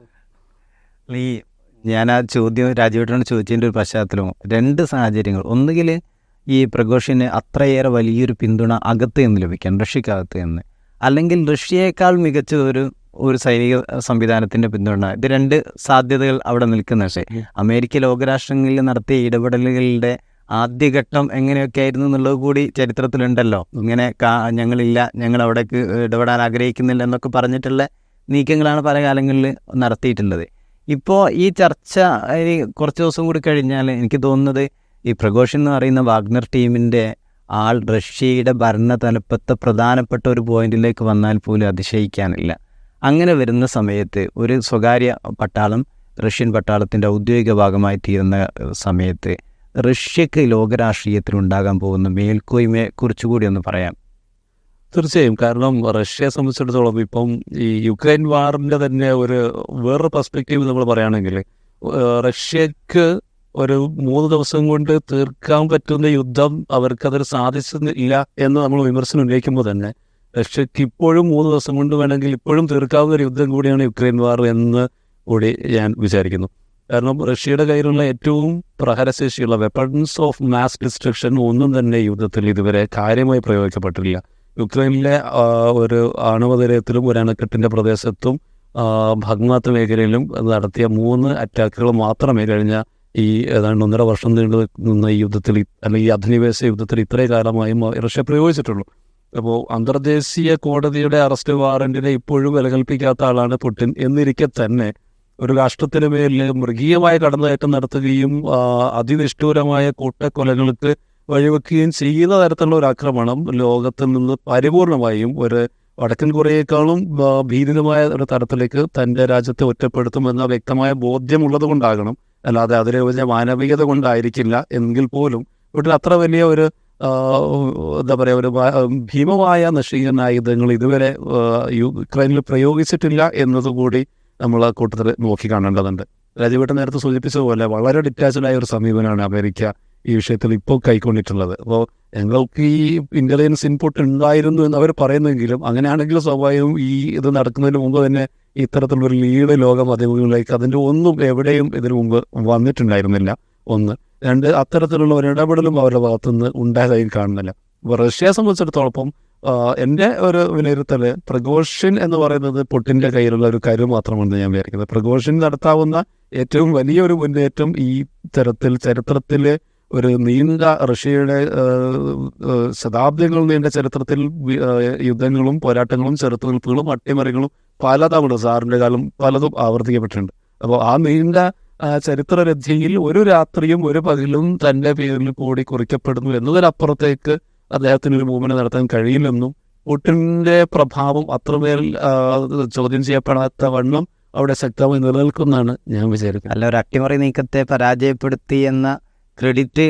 ഈ ഞാൻ ആ ചോദ്യം രാജുവേട്ടനോട് ചോദിച്ചതിന്റെ ഒരു പശ്ചാത്തലവും രണ്ട് സാഹചര്യങ്ങൾ. ഒന്നുകിൽ ഈ പ്രഘോഷിന് അത്രയേറെ വലിയൊരു പിന്തുണ അകത്ത് നിന്ന് ലഭിക്കാൻ റഷ്യക്കകത്ത് നിന്ന്. അല്ലെങ്കിൽ റഷ്യയേക്കാൾ മികച്ച ഒരു ഒരു സൈനിക സംവിധാനത്തിന്റെ പിന്തുണ. ഇത് രണ്ട് സാധ്യതകൾ അവിടെ നിൽക്കുന്ന പക്ഷേ അമേരിക്ക ലോകരാഷ്ട്രങ്ങളിൽ നടത്തിയ ഇടപെടലുകളുടെ ആദ്യഘട്ടം എങ്ങനെയൊക്കെ ആയിരുന്നു എന്നുള്ളത് കൂടി ചരിത്രത്തിലുണ്ടല്ലോ. ഇങ്ങനെ ഞങ്ങളില്ല ഞങ്ങൾ അവിടേക്ക് ഇടപെടാൻ ആഗ്രഹിക്കുന്നില്ല എന്നൊക്കെ പറഞ്ഞിട്ടുള്ള നീക്കങ്ങളാണ് പല കാലങ്ങളിൽ നടത്തിയിട്ടുള്ളത്. ഇപ്പോൾ ഈ ചർച്ച കുറച്ച് ദിവസം കൂടി കഴിഞ്ഞാൽ എനിക്ക് തോന്നുന്നത് ഈ പ്രഘോഷൻ എന്ന് പറയുന്ന വാഗ്നർ ടീമിന്റെ ആൾ റഷ്യയുടെ ഭരണ തലപ്പത്തെ പ്രധാനപ്പെട്ട ഒരു പോയിന്റിലേക്ക് വന്നാൽ പോലും അതിശയിക്കാനില്ല. അങ്ങനെ വരുന്ന സമയത്ത് ഒരു സ്വകാര്യ പട്ടാളം റഷ്യൻ പട്ടാളത്തിന്റെ ഔദ്യോഗിക ഭാഗമായി തീരുന്ന സമയത്ത് റഷ്യക്ക് ലോകരാഷ്ട്രീയത്തിൽ ഉണ്ടാകാൻ പോകുന്ന മേൽക്കോയ്മയെ കുറിച്ചുകൂടി ഒന്ന് പറയാം. തീർച്ചയായും. കാരണം റഷ്യയെ സംബന്ധിച്ചിടത്തോളം ഇപ്പം ഈ യുക്രൈൻ വാറിന്റെ തന്നെ ഒരു വേറൊരു പെർസ്പെക്റ്റീവ് നമ്മൾ പറയുകയാണെങ്കിൽ റഷ്യക്ക് ഒരു മൂന്ന് ദിവസം കൊണ്ട് തീർക്കാൻ പറ്റുന്ന യുദ്ധം അവർക്കതൊരു സാധിച്ചില്ല എന്ന് നമ്മൾ വിമർശനം ഉന്നയിക്കുമ്പോൾ തന്നെ. റഷ്യക്ക് ഇപ്പോഴും മൂന്ന് ദിവസം കൊണ്ട് വേണമെങ്കിൽ ഇപ്പോഴും തീർക്കാവുന്ന ഒരു യുദ്ധം കൂടിയാണ് യുക്രൈൻ വാർ എന്ന് കൂടി ഞാൻ വിചാരിക്കുന്നു. കാരണം റഷ്യയുടെ കയ്യിലുള്ള ഏറ്റവും പ്രഹരശേഷിയുള്ള വെപ്പൺസ് ഓഫ് മാസ് ഡിസ്ട്രക്ഷൻ ഒന്നും തന്നെ യുദ്ധത്തിൽ ഇതുവരെ കാര്യമായി പ്രയോഗിക്കപ്പെട്ടിട്ടില്ല. യുക്രൈനിലെ ഒരു ആണവ ഒരു അണക്കെട്ടിന്റെ പ്രദേശത്തും ഭഗ്നാത്ത് മേഖലയിലും നടത്തിയ മൂന്ന് അറ്റാക്കുകൾ മാത്രമേ കഴിഞ്ഞ ഈ ഏതാണ്ട് ഒന്നര വർഷം നീണ്ടു നിന്ന ഈ യുദ്ധത്തിൽ അല്ലെങ്കിൽ ഈ അധിനിവേശ യുദ്ധത്തിൽ ഇത്രയും കാലമായും റഷ്യ പ്രയോഗിച്ചിട്ടുള്ളൂ. അപ്പോൾ അന്തർദേശീയ കോടതിയുടെ അറസ്റ്റ് വാറന്റിനെ ഇപ്പോഴും വിലകൽപ്പിക്കാത്ത ആളാണ് പുടിൻ. എന്നിരിക്കെ തന്നെ ഒരു രാഷ്ട്രത്തിന് മേലിൽ മൃഗീയമായ കടന്നുകയറ്റം നടത്തുകയും അതിനിഷ്ഠൂരമായ കൂട്ടക്കൊലകൾക്ക് വഴിവെക്കുകയും ചെയ്യുന്ന തരത്തിലുള്ള ഒരു ആക്രമണം ലോകത്തിൽ നിന്ന് പരിപൂർണമായും ഒരു വടക്കൻ കൊറിയയെക്കാളും ഭീതിതമായ ഒരു തരത്തിലേക്ക് തന്റെ രാജ്യത്തെ ഒറ്റപ്പെടുത്തുമെന്ന വ്യക്തമായ ബോധ്യമുള്ളത് കൊണ്ടാകണം അല്ലാതെ അതിലെ വലിയ മാനവികത കൊണ്ടായിരിക്കില്ല. എങ്കിൽ പോലും ഇവിടെ അത്ര വലിയ ഒരു എന്താ പറയുക ഒരു ഭീമമായ നശീകരണ ആയുധങ്ങൾ ഇതുവരെ യുക്രൈനിൽ പ്രയോഗിച്ചിട്ടില്ല എന്നതുകൂടി നമ്മൾ കൂട്ടത്തിൽ നോക്കി കാണേണ്ടതുണ്ട്. രാജീവേട്ടൻ നേരത്തെ സൂചിപ്പിച്ചതുപോലെ വളരെ ഡിറ്റാച്ച്ഡ് ആയ ഒരു സമീപനമാണ് അമേരിക്ക ഈ വിഷയത്തിൽ ഇപ്പോൾ കൈക്കൊണ്ടിട്ടുള്ളത്. അപ്പോൾ ഞങ്ങൾക്ക് ഈ ഇന്റലിജൻസ് ഇൻപുട്ട് ഉണ്ടായിരുന്നു എന്ന് അവർ പറയുന്നെങ്കിലും അങ്ങനെയാണെങ്കിൽ സ്വാഭാവികം ഈ ഇത് നടക്കുന്നതിന് മുമ്പ് തന്നെ ഇത്തരത്തിലുള്ള ലീഡ് ലോക മാധ്യമങ്ങളിലേക്ക് അതിന്റെ ഒന്നും എവിടെയും ഇതിനു മുമ്പ് വന്നിട്ടുണ്ടായിരുന്നില്ല. ഒന്ന്. രണ്ട് അത്തരത്തിലുള്ള ഒരു ഇടപെടലും അവരുടെ ഭാഗത്തുനിന്ന് ഉണ്ടായതായി കാണുന്നില്ല. റഷ്യയെ സംബന്ധിച്ചിടത്തോളം എന്റെ ഒരു വിലയിരുത്തൽ പ്രഘോഷൻ എന്ന് പറയുന്നത് പുട്ടിന്റെ കയ്യിലുള്ള ഒരു കരു മാത്രമാണ് ഞാൻ വിചാരിക്കുന്നത്. പ്രഘോഷൻ നടത്താവുന്ന ഏറ്റവും വലിയൊരു മുന്നേറ്റം ഈ തരത്തിൽ ചരിത്രത്തിൽ ഒരു നീണ്ട റഷ്യയുടെ ശതാബ്ദങ്ങൾ നീണ്ട ചരിത്രത്തിൽ യുദ്ധങ്ങളും പോരാട്ടങ്ങളും ചെറുത്തുനിൽപ്പുകളും അട്ടിമറികളും പലതവണ സാറിന്റെ കാലം പലതും ആവർത്തിക്കപ്പെട്ടിട്ടുണ്ട്. അപ്പോൾ ആ നീണ്ട ചരിത്രരഥിയിൽ ഒരു രാത്രിയും ഒരു പകലും തന്റെ പേരിൽ കൂടി കുറിക്കപ്പെടുന്നു എന്നതിനപ്പുറത്തേക്ക് അദ്ദേഹത്തിന് ഒരു മൂവ്മെന്റ് നടത്താൻ കഴിയില്ലെന്നും പുട്ടിന്റെ പ്രഭാവം അത്രമേൽ ചോദ്യം ചെയ്യപ്പെടാത്ത വണ്ണം അവിടെ ശക്തമായി നിലനിൽക്കുന്നതാണ് ഞാൻ വിചാരിക്കുന്നത് അല്ല ഒരു അട്ടിമറി നീക്കത്തെ പരാജയപ്പെടുത്തി എന്ന ക്രെഡിറ്റ്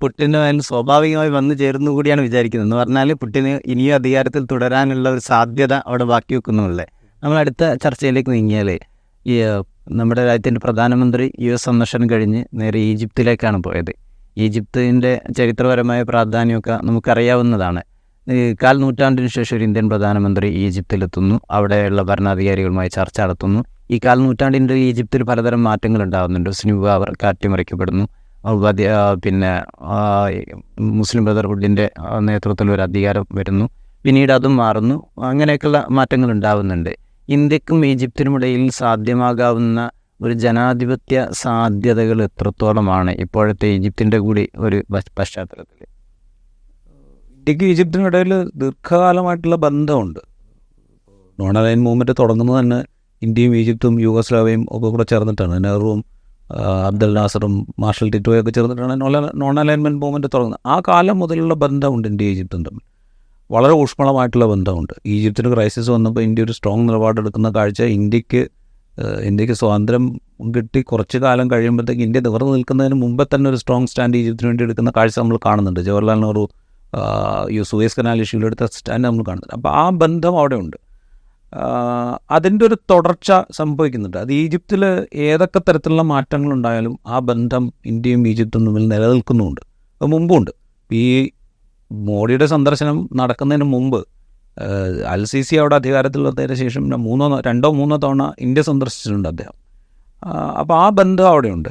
പുട്ടിന് സ്വാഭാവികമായി വന്നു ചേരുന്നു കൂടിയാണ് വിചാരിക്കുന്നത്. എന്ന് പറഞ്ഞാൽ പുട്ടിന് ഇനിയും അധികാരത്തിൽ തുടരാനുള്ള ഒരു സാധ്യത അവിടെ ബാക്കി വെക്കുന്നുള്ളേ നമ്മൾ അടുത്ത ചർച്ചയിലേക്ക് നീങ്ങിയാൽ ഈ നമ്മുടെ രാജ്യത്തിന്റെ പ്രധാനമന്ത്രി യു എസ് സന്ദർശനം കഴിഞ്ഞ് നേരെ ഈജിപ്തിലേക്കാണ് പോയത്. ഈജിപ്തിന്റെ ചരിത്രപരമായ പ്രാധാന്യമൊക്കെ നമുക്കറിയാവുന്നതാണ്. കാൽ നൂറ്റാണ്ടിന് ശേഷം ഒരു ഇന്ത്യൻ പ്രധാനമന്ത്രി ഈജിപ്തിലെത്തുന്നു. അവിടെയുള്ള ഭരണാധികാരികളുമായി ചർച്ച നടത്തുന്നു. ഈ കാൽ നൂറ്റാണ്ടിന്റെ ഈജിപ്തിൽ പലതരം മാറ്റങ്ങൾ ഉണ്ടാകുന്നുണ്ട് ഹുസ്നി മുബാറക്ക് പിന്നെ മുസ്ലിം ബ്രദർഹുഡിന്റെ നേതൃത്വത്തിൽ ഒരു അധികാരം വരുന്നു. പിന്നീട് അതും മാറുന്നു. അങ്ങനെയൊക്കെയുള്ള മാറ്റങ്ങൾ ഉണ്ടാവുന്നുണ്ട്. ഇന്ത്യക്കും ഈജിപ്തിനും ഇടയിൽ സാധ്യമാകാവുന്ന ഒരു ജനാധിപത്യ സാധ്യതകൾ എത്രത്തോളമാണ് ഇപ്പോഴത്തെ ഈജിപ്തിന്റെ കൂടി ഒരു പശ്ചാത്തലത്തിൽ? ഇന്ത്യയ്ക്ക് ഈജിപ്തിനും ഇടയിൽ ദീർഘകാലമായിട്ടുള്ള ബന്ധമുണ്ട്. നോൺ അലൈൻ മൂവ്മെന്റ് തുടങ്ങുന്നത് തന്നെ ഇന്ത്യയും ഈജിപ്തും യുഗസ്ലാവയും ഒക്കെ കൂടെ ചേർന്നിട്ടാണ്. നെഹ്റുവും അബ്ദുൽ നാസറും മാർഷൽ ടിറ്റോയും ഒക്കെ ചേർന്നിട്ടാണ് നോൺ അലൈൻമെന്റ് മൂവ്മെന്റ് തുടങ്ങുന്നത്. ആ കാലം മുതലുള്ള ബന്ധമുണ്ട് ഇന്ത്യ ഈജിപ്തും തമ്മിൽ വളരെ ഊഷ്മളമായിട്ടുള്ള ബന്ധമുണ്ട്. ഈജിപ്തിന് ക്രൈസിസ് വന്നപ്പോൾ ഇന്ത്യ ഒരു സ്ട്രോങ് നിലപാടെടുക്കുന്ന കാഴ്ച. ഇന്ത്യയ്ക്ക് ഇന്ത്യയ്ക്ക് സ്വാതന്ത്ര്യം കിട്ടി കുറച്ച് കാലം കഴിയുമ്പോഴത്തേക്ക് ഇന്ത്യ നിവർന്നു നിൽക്കുന്നതിന് മുമ്പേ തന്നെ ഒരു സ്ട്രോങ് സ്റ്റാൻഡ് ഈജിപ്തിന് വേണ്ടി എടുക്കുന്ന കാഴ്ച നമ്മൾ കാണുന്നുണ്ട്. ജവഹർലാൽ നെഹ്റു യു ഈ സൂയസ് കനാൽ ഇഷ്യൂലെടുത്ത സ്റ്റാൻഡ് നമ്മൾ കാണുന്നുണ്ട്. അപ്പോൾ ആ ബന്ധം അവിടെ ഉണ്ട് അതിന്റെ ഒരു തുടർച്ച സംഭവിക്കുന്നുണ്ട്. അത് ഈജിപ്തിൽ ഏതൊക്കെ തരത്തിലുള്ള മാറ്റങ്ങൾ ഉണ്ടായാലും ആ ബന്ധം ഇന്ത്യയും ഈജിപ്തും തമ്മിൽ നിലനിൽക്കുന്നുമുണ്ട് അത് മുമ്പുണ്ട്. ഈ മോഡിയുടെ സന്ദർശനം നടക്കുന്നതിന് മുമ്പ് അൽ സി സി അവിടെ അധികാരത്തിൽ വന്നതിന് ശേഷം മൂന്നോ രണ്ടോ മൂന്നോ തവണ ഇന്ത്യ സന്ദർശിച്ചിട്ടുണ്ട് അദ്ദേഹം. അപ്പോൾ ആ ബന്ധം അവിടെയുണ്ട്.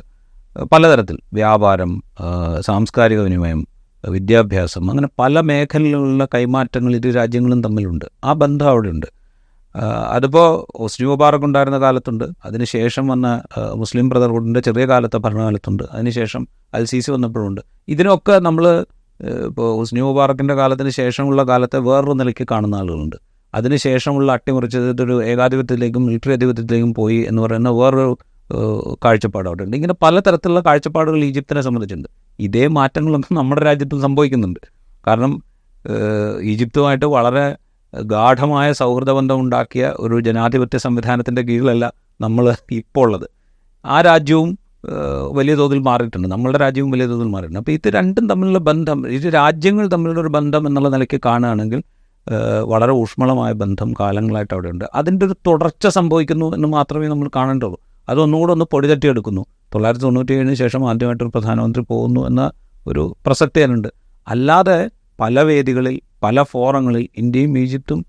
പലതരത്തിൽ. വ്യാപാരം സാംസ്കാരിക വിനിമയം വിദ്യാഭ്യാസം അങ്ങനെ പല മേഖലകളിലുള്ള കൈമാറ്റങ്ങൾ ഇരു രാജ്യങ്ങളും തമ്മിലുണ്ട്. ആ ബന്ധം അവിടെയുണ്ട്. അതിപ്പോൾ ഹുസ്നി മുബാറക് ഉണ്ടായിരുന്ന കാലത്തുണ്ട്. അതിനുശേഷം വന്ന മുസ്ലിം ബ്രദർഹുഡിന്റെ ചെറിയ കാലത്തെ ഭരണകാലത്തുണ്ട്. അതിനുശേഷം അൽ സി സി വന്നപ്പോഴുണ്ട്. ഇതിനൊക്കെ നമ്മൾ ഇപ്പോൾ ഹുസ്നി മുബാറക്കിന്റെ കാലത്തിന് ശേഷമുള്ള കാലത്തെ വേറൊരു നിലയ്ക്ക് കാണുന്ന ആളുകളുണ്ട്. അതിനുശേഷമുള്ള അട്ടിമറിച്ചത് ഒരു ഏകാധിപത്യത്തിലേക്കും മിലിറ്ററി അധിപത്യത്തിലേക്കും പോയി എന്ന് പറയുന്ന വേറൊരു കാഴ്ചപ്പാട് അവിടെ ഉണ്ട് ഇങ്ങനെ പലതരത്തിലുള്ള കാഴ്ചപ്പാടുകൾ ഈജിപ്തിനെ സംബന്ധിച്ചിട്ടുണ്ട്. ഇതേ മാറ്റങ്ങളൊക്കെ നമ്മുടെ രാജ്യത്തും സംഭവിക്കുന്നുണ്ട്. കാരണം ഈജിപ്തുമായിട്ട് വളരെ ഗാഠമായ സൗഹൃദ ബന്ധം ഉണ്ടാക്കിയ ഒരു ജനാധിപത്യ സംവിധാനത്തിന്റെ കീഴിലല്ല നമ്മൾ ഇപ്പോൾ ഉള്ളത്. ആ രാജ്യവും വലിയ തോതിൽ മാറിയിട്ടുണ്ട്. നമ്മളുടെ രാജ്യവും വലിയ തോതിൽ മാറിയിട്ടുണ്ട്. അപ്പോൾ ഇത് രണ്ടും തമ്മിലുള്ള ബന്ധം ഇത് രാജ്യങ്ങൾ തമ്മിലുള്ള ഒരു ബന്ധം എന്നുള്ള നിലയ്ക്ക് കാണുകയാണെങ്കിൽ വളരെ ഊഷ്മളമായ ബന്ധം കാലങ്ങളായിട്ട് അവിടെയുണ്ട്. അതിന്റെ ഒരു തുടർച്ച സംഭവിക്കുന്നു എന്ന് മാത്രമേ നമ്മൾ കാണേണ്ടുള്ളൂ. അതൊന്നുകൂടെ ഒന്ന് പൊടിതട്ടിയെടുക്കുന്നു. തൊള്ളായിരത്തി തൊണ്ണൂറ്റി ഏഴിന് ശേഷം ആദ്യമായിട്ടൊരു പ്രധാനമന്ത്രി പോകുന്നു എന്ന ഒരു പ്രസക്തി അതിനുണ്ട്. അല്ലാതെ പല വേദികളിൽ പല ഫോറങ്ങളിൽ ഇന്ത്യയും ഈജിപ്തും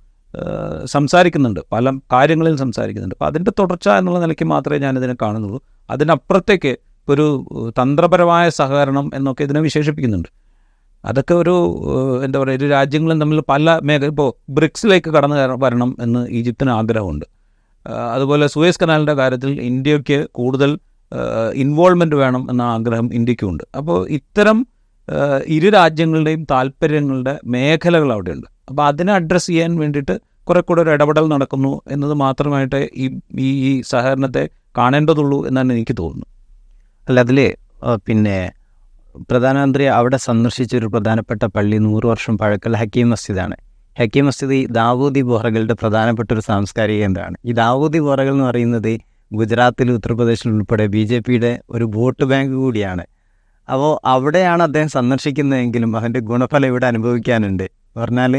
സംസാരിക്കുന്നുണ്ട്. പല കാര്യങ്ങളിൽ സംസാരിക്കുന്നുണ്ട്. അപ്പോൾ അതിന്റെ തുടർച്ച എന്നുള്ള നിലയ്ക്ക് മാത്രമേ ഞാനിതിനെ കാണുന്നുള്ളൂ. അതിനപ്പുറത്തേക്ക് ഒരു തന്ത്രപരമായ സഹകരണം എന്നൊക്കെ ഇതിനെ വിശേഷിപ്പിക്കുന്നുണ്ട്. അതൊക്കെ ഒരു എന്താ പറയുക ഇരു രാജ്യങ്ങളും തമ്മിൽ പല മേഖല ഇപ്പോൾ ബ്രിക്സിലേക്ക് കടന്നു വരണം എന്ന് ഈജിപ്തിന് ആഗ്രഹമുണ്ട്. അതുപോലെ സുയസ് കനാലിന്റെ കാര്യത്തിൽ ഇന്ത്യയ്ക്ക് കൂടുതൽ ഇൻവോൾവ്മെന്റ് വേണം എന്ന ആഗ്രഹം ഇന്ത്യക്കുണ്ട് അപ്പോൾ ഇത്തരം ഇരു രാജ്യങ്ങളുടെയും താല്പര്യങ്ങളുടെ മേഖലകൾ അവിടെയുണ്ട്. അപ്പോൾ അതിനെ അഡ്രസ്സ് ചെയ്യാൻ വേണ്ടിയിട്ട് കുറെ കൂടെ ഒരു ഇടപെടൽ നടക്കുന്നു എന്നത് മാത്രമായിട്ട് ഈ ഈ ഈ സഹകരണത്തെ കാണേണ്ടതുള്ളൂ എന്നാണ് എനിക്ക് തോന്നുന്നു അല്ല അതിൽ പിന്നെ പ്രധാനമന്ത്രി അവിടെ സന്ദർശിച്ച ഒരു പ്രധാനപ്പെട്ട പള്ളി നൂറ് വർഷം പഴക്കമുള്ള ഹക്കീം മസ്ജിദാണ്. ഹക്കീം മസ്ജിദ് ഈ ദാവൂദി ബോഹറകളുടെ പ്രധാനപ്പെട്ട ഒരു സാംസ്കാരിക കേന്ദ്രമാണ്. ഈ ദാവൂദി ബോറകൾ എന്ന് പറയുന്നത് ഗുജറാത്തിൽ ഉത്തർപ്രദേശിൽ ഉൾപ്പെടെ ബി ജെ പിയുടെ ഒരു വോട്ട് ബാങ്ക് കൂടിയാണ്. അപ്പോൾ അവിടെയാണ് അദ്ദേഹം സന്ദർശിക്കുന്നതെങ്കിലും അതിന്റെ ഗുണഫലം ഇവിടെ അനുഭവിക്കാനുണ്ട്. പറഞ്ഞാൽ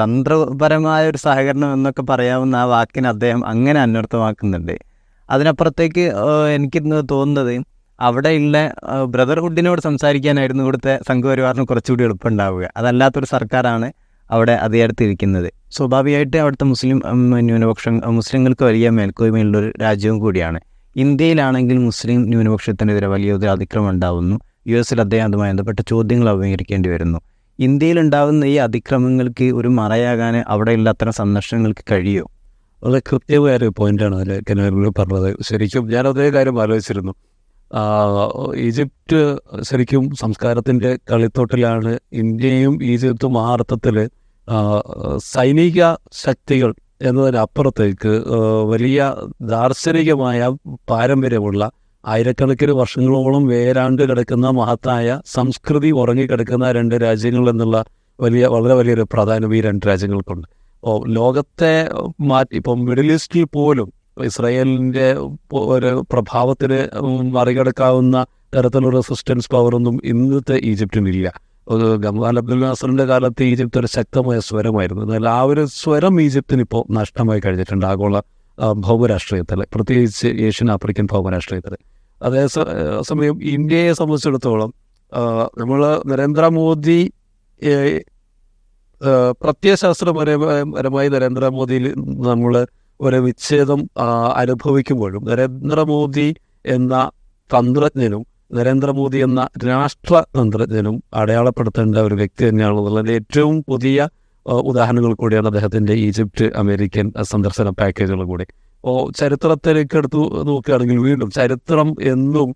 തന്ത്രപരമായ ഒരു സഹകരണം എന്നൊക്കെ പറയാവുന്ന ആ വാക്കിന് അദ്ദേഹം അങ്ങനെ അന്വർത്ഥമാക്കുന്നുണ്ട്. അതിനപ്പുറത്തേക്ക് എനിക്ക് തോന്നുന്നത് അവിടെയുള്ള ബ്രദർഹുഡിനോട് സംസാരിക്കാനായിരുന്നു ഇവിടുത്തെ സംഘപരിവാറിന് കുറച്ചുകൂടി എളുപ്പമുണ്ടാവുക. അതല്ലാത്തൊരു സർക്കാരാണ് അവിടെ അധികാരത്തിരിക്കുന്നത് സ്വാഭാവികമായിട്ട് അവിടുത്തെ മുസ്ലിം ന്യൂനപക്ഷം മുസ്ലിങ്ങൾക്ക് വലിയ മേൽക്കോയ്മയുള്ളൊരു രാജ്യവും കൂടിയാണ്. ഇന്ത്യയിലാണെങ്കിൽ മുസ്ലിം ന്യൂനപക്ഷത്തിനെതിരെ വലിയൊരു അതിക്രമം ഉണ്ടാവുന്നു. യു എസിൽ അദ്ദേഹം അതുമായി ബന്ധപ്പെട്ട ചോദ്യങ്ങൾ അഭിമുഖീകരിക്കേണ്ടി വരുന്നു. ഇന്ത്യയിലുണ്ടാവുന്ന ഈ അതിക്രമങ്ങൾക്ക് ഒരു മറയാകാൻ അവിടെയുള്ള അത്തരം സന്ദർശനങ്ങൾക്ക് കഴിയോ? വളരെ കൃത്യമായ ഒരു പോയിന്റാണ് അതിൽ കനകരൂർ പറഞ്ഞത്. ശരിക്കും ഞാൻ അതേ കാര്യം ആലോചിച്ചിരുന്നു. ഈജിപ്റ്റ് ശരിക്കും സംസ്കാരത്തിന്റെ കളിത്തോട്ടിലാണ് ഇന്ത്യയും ഈജിപ്തും ആ അർത്ഥത്തിൽ സൈനിക ശക്തികൾ എന്നതിനപ്പുറത്തേക്ക് വലിയ ദാർശനികമായ പാരമ്പര്യമുള്ള ആയിരക്കണക്കിന് വർഷങ്ങളോളം വേരാണ്ട് കിടക്കുന്ന മഹത്തായ സംസ്കൃതി ഉറങ്ങിക്കിടക്കുന്ന രണ്ട് രാജ്യങ്ങൾ എന്നുള്ള വലിയ വളരെ വലിയൊരു പ്രാധാന്യം ഈ രണ്ട് രാജ്യങ്ങൾക്കുണ്ട്. ഓ ലോകത്തെ മാറ്റി ഇപ്പം മിഡിൽ ഈസ്റ്റിൽ പോലും ഇസ്രായേലിന്റെ ഒരു പ്രഭാവത്തിന് മറികടക്കാവുന്ന തരത്തിലുള്ള റെസിസ്റ്റൻസ് പവറൊന്നും ഇന്നത്തെ ഈജിപ്തിനില്ല ഗമാൽ അബ്ദുൽ നാസറിന്റെ കാലത്ത് ഈജിപ്ത് ഒരു ശക്തമായ സ്വരമായിരുന്നു. എന്നാൽ ആ ഒരു സ്വരം ഈജിപ്തിന് ഇപ്പോൾ നഷ്ടമായി കഴിഞ്ഞിട്ടുണ്ട്. ആഗോള ഭൗമരാഷ്ട്രീയത്തിൽ പ്രത്യേകിച്ച് ഏഷ്യൻ ആഫ്രിക്കൻ ഭൗമരാഷ്ട്രീയത്തിൽ അതേ സമയം ഇന്ത്യയെ സംബന്ധിച്ചിടത്തോളം നമ്മൾ നരേന്ദ്രമോദി പ്രത്യയശാസ്ത്രപരപരമായി നരേന്ദ്രമോദിയിൽ നമ്മൾ ഒരു വിച്ഛേദം അനുഭവിക്കുമ്പോഴും നരേന്ദ്രമോദി എന്ന തന്ത്രജ്ഞനും നരേന്ദ്രമോദി എന്ന രാഷ്ട്രതന്ത്രജ്ഞനും അടയാളപ്പെടുത്തേണ്ട ഒരു വ്യക്തി തന്നെയാണെന്നുള്ളതിന്റെ ഏറ്റവും പുതിയ ഉദാഹരണങ്ങൾ കൂടിയാണ് അദ്ദേഹത്തിന്റെ ഈജിപ്റ്റ് അമേരിക്കൻ സന്ദർശന പാക്കേജുകൾ കൂടി. അപ്പോൾ ചരിത്രത്തിലേക്ക് എടുത്തു നോക്കുകയാണെങ്കിൽ വീണ്ടും ചരിത്രം എന്നും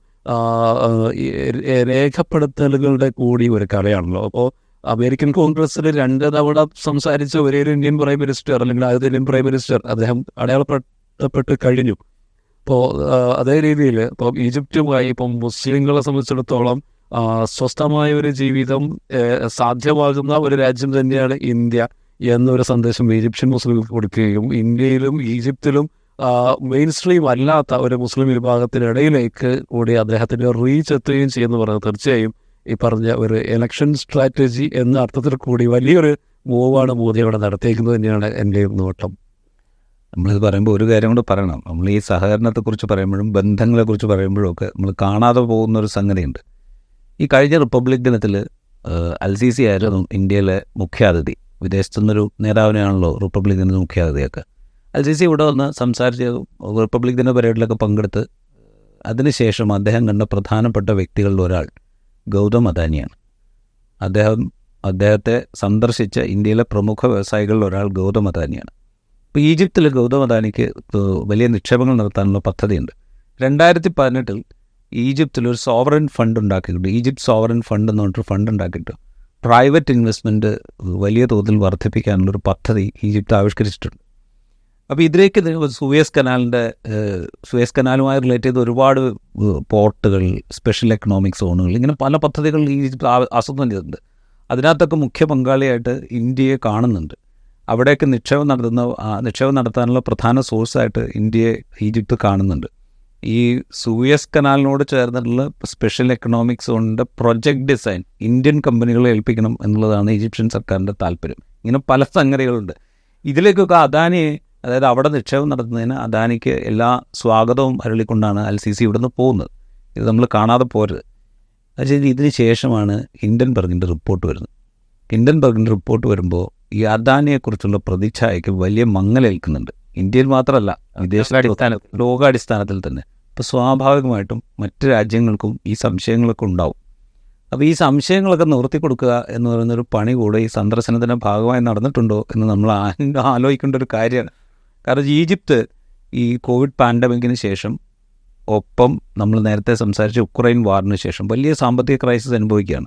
രേഖപ്പെടുത്തലുകളുടെ കൂടി ഒരു കലയാണല്ലോ. അപ്പോൾ അമേരിക്കൻ കോൺഗ്രസ്സിൽ രണ്ട് തവണ സംസാരിച്ച ഒരേ ഒരു ഇന്ത്യൻ പ്രൈം മിനിസ്റ്റർ അല്ലെങ്കിൽ ആദ്യത്തെ ഇന്ത്യൻ പ്രൈം മിനിസ്റ്റർ അദ്ദേഹം അടയാളപ്പെടുത്തപ്പെട്ട് കഴിഞ്ഞു. ഇപ്പോൾ അതേ രീതിയിൽ ഇപ്പം ഈജിപ്തുമായി ഇപ്പം മുസ്ലിങ്ങളെ സംബന്ധിച്ചിടത്തോളം സ്വസ്ഥമായ ഒരു ജീവിതം സാധ്യമാകുന്ന ഒരു രാജ്യം തന്നെയാണ് ഇന്ത്യ എന്നൊരു സന്ദേശം ഈജിപ്ഷ്യൻ മുസ്ലിങ്ങൾക്ക് കൊടുക്കുകയും ഇന്ത്യയിലും ഈജിപ്തിലും മെയിൻ സ്ട്രീം അല്ലാത്ത ഒരു മുസ്ലിം വിഭാഗത്തിനിടയിലേക്ക് കൂടി അദ്ദേഹത്തിന്റെ റീച്ച് എത്തുകയും ചെയ്യുന്നു പറഞ്ഞാൽ തീർച്ചയായും ഈ പറഞ്ഞ ഒരു എലക്ഷൻ സ്ട്രാറ്റജി എന്ന അർത്ഥത്തിൽ കൂടി വലിയൊരു മൂവാണ് മോദി അവിടെ നടത്തിയിരിക്കുന്നത് തന്നെയാണ് എന്റെ നോട്ടം. നമ്മളിത് പറയുമ്പോൾ ഒരു കാര്യം കൂടെ പറയണം. നമ്മൾ ഈ സഹകരണത്തെക്കുറിച്ച് പറയുമ്പോഴും ബന്ധങ്ങളെക്കുറിച്ച് പറയുമ്പോഴും ഒക്കെ നമ്മൾ കാണാതെ പോകുന്ന ഒരു സംഗതിയുണ്ട്. ഈ കഴിഞ്ഞ റിപ്പബ്ലിക് ദിനത്തിൽ അൽ സി സി ആയിരുന്നു ഇന്ത്യയിലെ മുഖ്യാതിഥി. വിദേശത്തു നിന്നൊരു നേതാവിനെയാണല്ലോ റിപ്പബ്ലിക് ദിനത്തിൽ മുഖ്യാതിഥിയൊക്കെ. അൽ സി സി ഇവിടെ വന്ന് സംസാരിച്ച് റിപ്പബ്ലിക് ദിന പരേഡിലൊക്കെ പങ്കെടുത്ത് അതിനുശേഷം അദ്ദേഹം കണ്ട പ്രധാനപ്പെട്ട വ്യക്തികളിൽ ഒരാൾ ഗൗതം അദാനിയാണ്. അദ്ദേഹം അദ്ദേഹത്തെ സന്ദർശിച്ച ഇന്ത്യയിലെ പ്രമുഖ വ്യവസായികളിൽ ഒരാൾ ഗൗതം അദാനിയാണ്. ഇപ്പോൾ ഈജിപ്തിൽ ഗൗതം അദാനിക്ക് വലിയ നിക്ഷേപങ്ങൾ നടത്താനുള്ള പദ്ധതിയുണ്ട്. രണ്ടായിരത്തി പതിനെട്ടിൽ ഈജിപ്തിൽ ഒരു സോവറൻ ഫണ്ട് ഉണ്ടാക്കിയിട്ടുണ്ട്. ഈജിപ്ത് സോവറൻ ഫണ്ട് എന്ന് പറഞ്ഞിട്ട് ഫണ്ട് ഉണ്ടാക്കിയിട്ട് പ്രൈവറ്റ് ഇൻവെസ്റ്റ്മെന്റ് വലിയ തോതിൽ വർദ്ധിപ്പിക്കാനുള്ള ഒരു പദ്ധതി ഈജിപ്ത് ആവിഷ്കരിച്ചിട്ടുണ്ട്. അപ്പോൾ ഇതിലേക്ക് ഇത് സുവേസ് കനാലിന്റെ സുവേസ് കനാലുമായി റിലേറ്റ് ചെയ്ത് ഒരുപാട് പോർട്ടുകൾ സ്പെഷ്യൽ എക്കണോമിക് സോണുകൾ ഇങ്ങനെ പല പദ്ധതികൾ ഈജിപ്ത് ആസൂത്രണം ചെയ്തിട്ടുണ്ട്. അതിനകത്തൊക്കെ മുഖ്യ പങ്കാളിയായിട്ട് ഇന്ത്യയെ കാണുന്നുണ്ട്. അവിടെയൊക്കെ നിക്ഷേപം നടത്തുന്ന നിക്ഷേപം നടത്താനുള്ള പ്രധാന സോഴ്സായിട്ട് ഇന്ത്യയെ ഈജിപ്ത് കാണുന്നുണ്ട്. ഈ സൂയസ് കനാലിനോട് ചേർന്നിട്ടുള്ള സ്പെഷ്യൽ എക്കണോമിക് സോണിന്റെ പ്രൊജക്ട് ഡിസൈൻ ഇന്ത്യൻ കമ്പനികളെ ഏൽപ്പിക്കണം എന്നുള്ളതാണ് ഈജിപ്ഷ്യൻ സർക്കാരിന്റെ താല്പര്യം. ഇങ്ങനെ പല സംഗതികളുണ്ട്. ഇതിലേക്കൊക്കെ അദാനിയെ അതായത് അവിടെ നിക്ഷേപം നടത്തുന്നതിന് അദാനിക്ക് എല്ലാ സ്വാഗതവും അരളിക്കൊണ്ടാണ് അൽ സി സി ഇവിടുന്ന് പോകുന്നത്. ഇത് നമ്മൾ കാണാതെ പോരുത്. പക്ഷേ ഇതിന് ശേഷമാണ് ഹിൻഡൻബർഗിന്റെ റിപ്പോർട്ട് വരുന്നത്. ഹിൻഡൻബർഗിന്റെ റിപ്പോർട്ട് വരുമ്പോൾ ഈ അദാനിയെക്കുറിച്ചുള്ള പ്രതിച്ഛായയ്ക്ക് വലിയ മങ്ങലേൽക്കുന്നുണ്ട്. ഇന്ത്യയിൽ മാത്രമല്ല വിദേശ ലോകാടിസ്ഥാനത്തിൽ. തന്നെ അപ്പോൾ സ്വാഭാവികമായിട്ടും മറ്റ് രാജ്യങ്ങൾക്കും ഈ സംശയങ്ങളൊക്കെ ഉണ്ടാവും. അപ്പോൾ ഈ സംശയങ്ങളൊക്കെ നിർത്തി കൊടുക്കുക എന്ന് പറയുന്നൊരു പണി കൂടെ ഈ സന്ദർശനത്തിന്റെ ഭാഗമായി നടന്നിട്ടുണ്ടോ എന്ന് നമ്മൾ ആലോചിക്കേണ്ട ഒരു കാര്യമാണ്. കാരണം ഈജിപ്ത് ഈ കോവിഡ് പാൻഡമിക്കിന് ശേഷം ഒപ്പം നമ്മൾ നേരത്തെ സംസാരിച്ച ഉക്രൈൻ വാറിന് ശേഷം വലിയ സാമ്പത്തിക ക്രൈസിസ് അനുഭവിക്കുകയാണ്.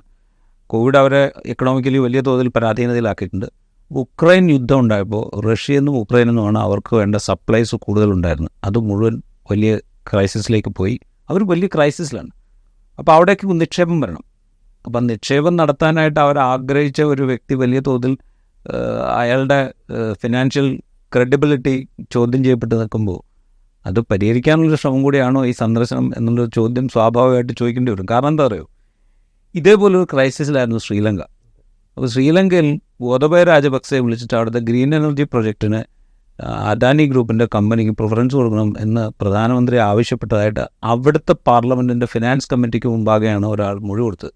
കോവിഡ് അവരെ എക്കണോമിക്കലി വലിയ തോതിൽ പരാധീനതയിലാക്കിയിട്ടുണ്ട്. ഉക്രൈൻ യുദ്ധം ഉണ്ടായപ്പോൾ റഷ്യയിൽ നിന്നും ഉക്രൈനിൽ നിന്നുമാണ് അവർക്ക് വേണ്ട സപ്ലൈസ് കൂടുതലുണ്ടായിരുന്നത്. അത് മുഴുവൻ വലിയ ക്രൈസിസിലേക്ക് പോയി. അവർ വലിയ ക്രൈസിസിലാണ് അപ്പോൾ അവിടേക്ക് നിക്ഷേപം വരണം. അപ്പം നിക്ഷേപം നടത്താനായിട്ട് അവർ ആഗ്രഹിച്ച ഒരു വ്യക്തി വലിയ തോതിൽ അയാളുടെ ഫിനാൻഷ്യൽ ക്രെഡിബിലിറ്റി ചോദ്യം ചെയ്യപ്പെട്ട് നിൽക്കുമ്പോൾ അത് പരിഹരിക്കാനുള്ള ശ്രമം കൂടിയാണോ ഈ സന്ദർശനം എന്നുള്ളൊരു ചോദ്യം സ്വാഭാവികമായിട്ട് ചോദിക്കേണ്ടി വരും. കാരണം എന്താ പറയുക ഇതേപോലൊരു ക്രൈസിസിലായിരുന്നു ശ്രീലങ്ക. അപ്പോൾ ശ്രീലങ്കയിൽ ഗോതബയ രാജപക്സെ വിളിച്ചിട്ട് അവിടുത്തെ ഗ്രീൻ എനർജി പ്രൊജക്റ്റിന് അദാനി ഗ്രൂപ്പിന്റെ കമ്പനിക്ക് പ്രിഫറൻസ് കൊടുക്കണം എന്ന് പ്രധാനമന്ത്രി ആവശ്യപ്പെട്ടതായിട്ട് അവിടുത്തെ പാർലമെന്റിന്റെ ഫിനാൻസ് കമ്മിറ്റിക്ക് മുമ്പാകെയാണ് ഒരാൾ മൊഴി കൊടുത്തത്.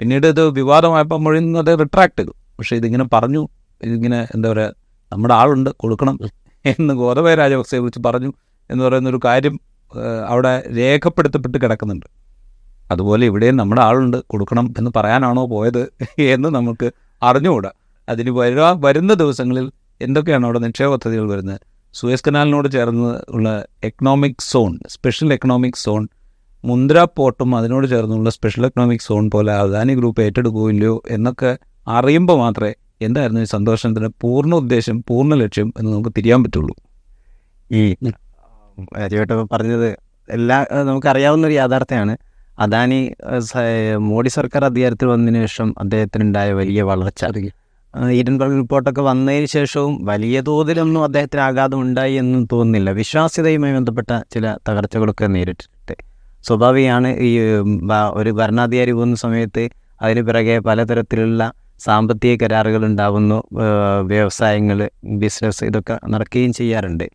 പിന്നീട് ഇത് വിവാദമായപ്പോൾ മൊഴി അത് റിട്രാക്ട് ചെയ്തു. പക്ഷേ ഇതിങ്ങനെ പറഞ്ഞു ഇതിങ്ങനെ എന്താ പറയുക നമ്മുടെ ആളുണ്ട് കൊടുക്കണം എന്ന് ഗോതബയ രാജപക്സയെ വിളിച്ച് പറഞ്ഞു എന്ന് പറയുന്നൊരു കാര്യം അവിടെ രേഖപ്പെടുത്തപ്പെട്ട് കിടക്കുന്നുണ്ട്. അതുപോലെ ഇവിടെയും നമ്മുടെ ആളുണ്ട് കൊടുക്കണം എന്ന് പറയാനാണോ പോയത് എന്ന് നമുക്ക് അറിഞ്ഞുകൂടാ. അതിന് വരാ വരുന്ന ദിവസങ്ങളിൽ എന്തൊക്കെയാണ് അവിടെ നിക്ഷേപ പദ്ധതികൾ വരുന്നത്? സുയസ് കനാലിനോട് ചേർന്ന് ഉള്ള economic zone special economic zone Mundra പോർട്ടും അതിനോട് ചേർന്നുള്ള സ്പെഷ്യൽ എക്കണോമിക് സോൺ പോലെ അദാനി ഗ്രൂപ്പ് ഏറ്റെടുക്കുകയില്ലയോ എന്നൊക്കെ അറിയുമ്പോൾ മാത്രമേ എന്തായിരുന്നു ഈ സന്തോഷത്തിന്റെ പൂർണ ഉദ്ദേശം പൂർണ ലക്ഷ്യം എന്ന് നമുക്ക് തിരിയാൻ പറ്റുള്ളൂ. ഈ രാജുവേട്ട പറഞ്ഞത് എല്ലാ നമുക്കറിയാവുന്ന ഒരു യാഥാർത്ഥ്യമാണ്. അദാനി മോഡി സർക്കാർ അധികാരത്തിൽ വന്നതിന് ശേഷം അദ്ദേഹത്തിനുണ്ടായ വലിയ വളർച്ച. ഈഡൻബർഗ് റിപ്പോർട്ടൊക്കെ വന്നതിന് ശേഷവും വലിയ തോതിലൊന്നും അദ്ദേഹത്തിന് ആഘാതം ഉണ്ടായി എന്നും തോന്നുന്നില്ല. വിശ്വാസ്യതയുമായി ബന്ധപ്പെട്ട ചില തകർച്ചകളൊക്കെ നേരിട്ടിട്ട് സ്വാഭാവികമാണ് ഈ ഒരു ഭരണാധികാരി പോകുന്ന സമയത്ത് അതിന് പിറകെ പലതരത്തിലുള്ള സാമ്പത്തിക കരാറുകൾ ഉണ്ടാവുന്നു. വ്യവസായങ്ങൾ ബിസിനസ് ഇതൊക്കെ നടക്കുകയും ചെയ്യാറുണ്ട്.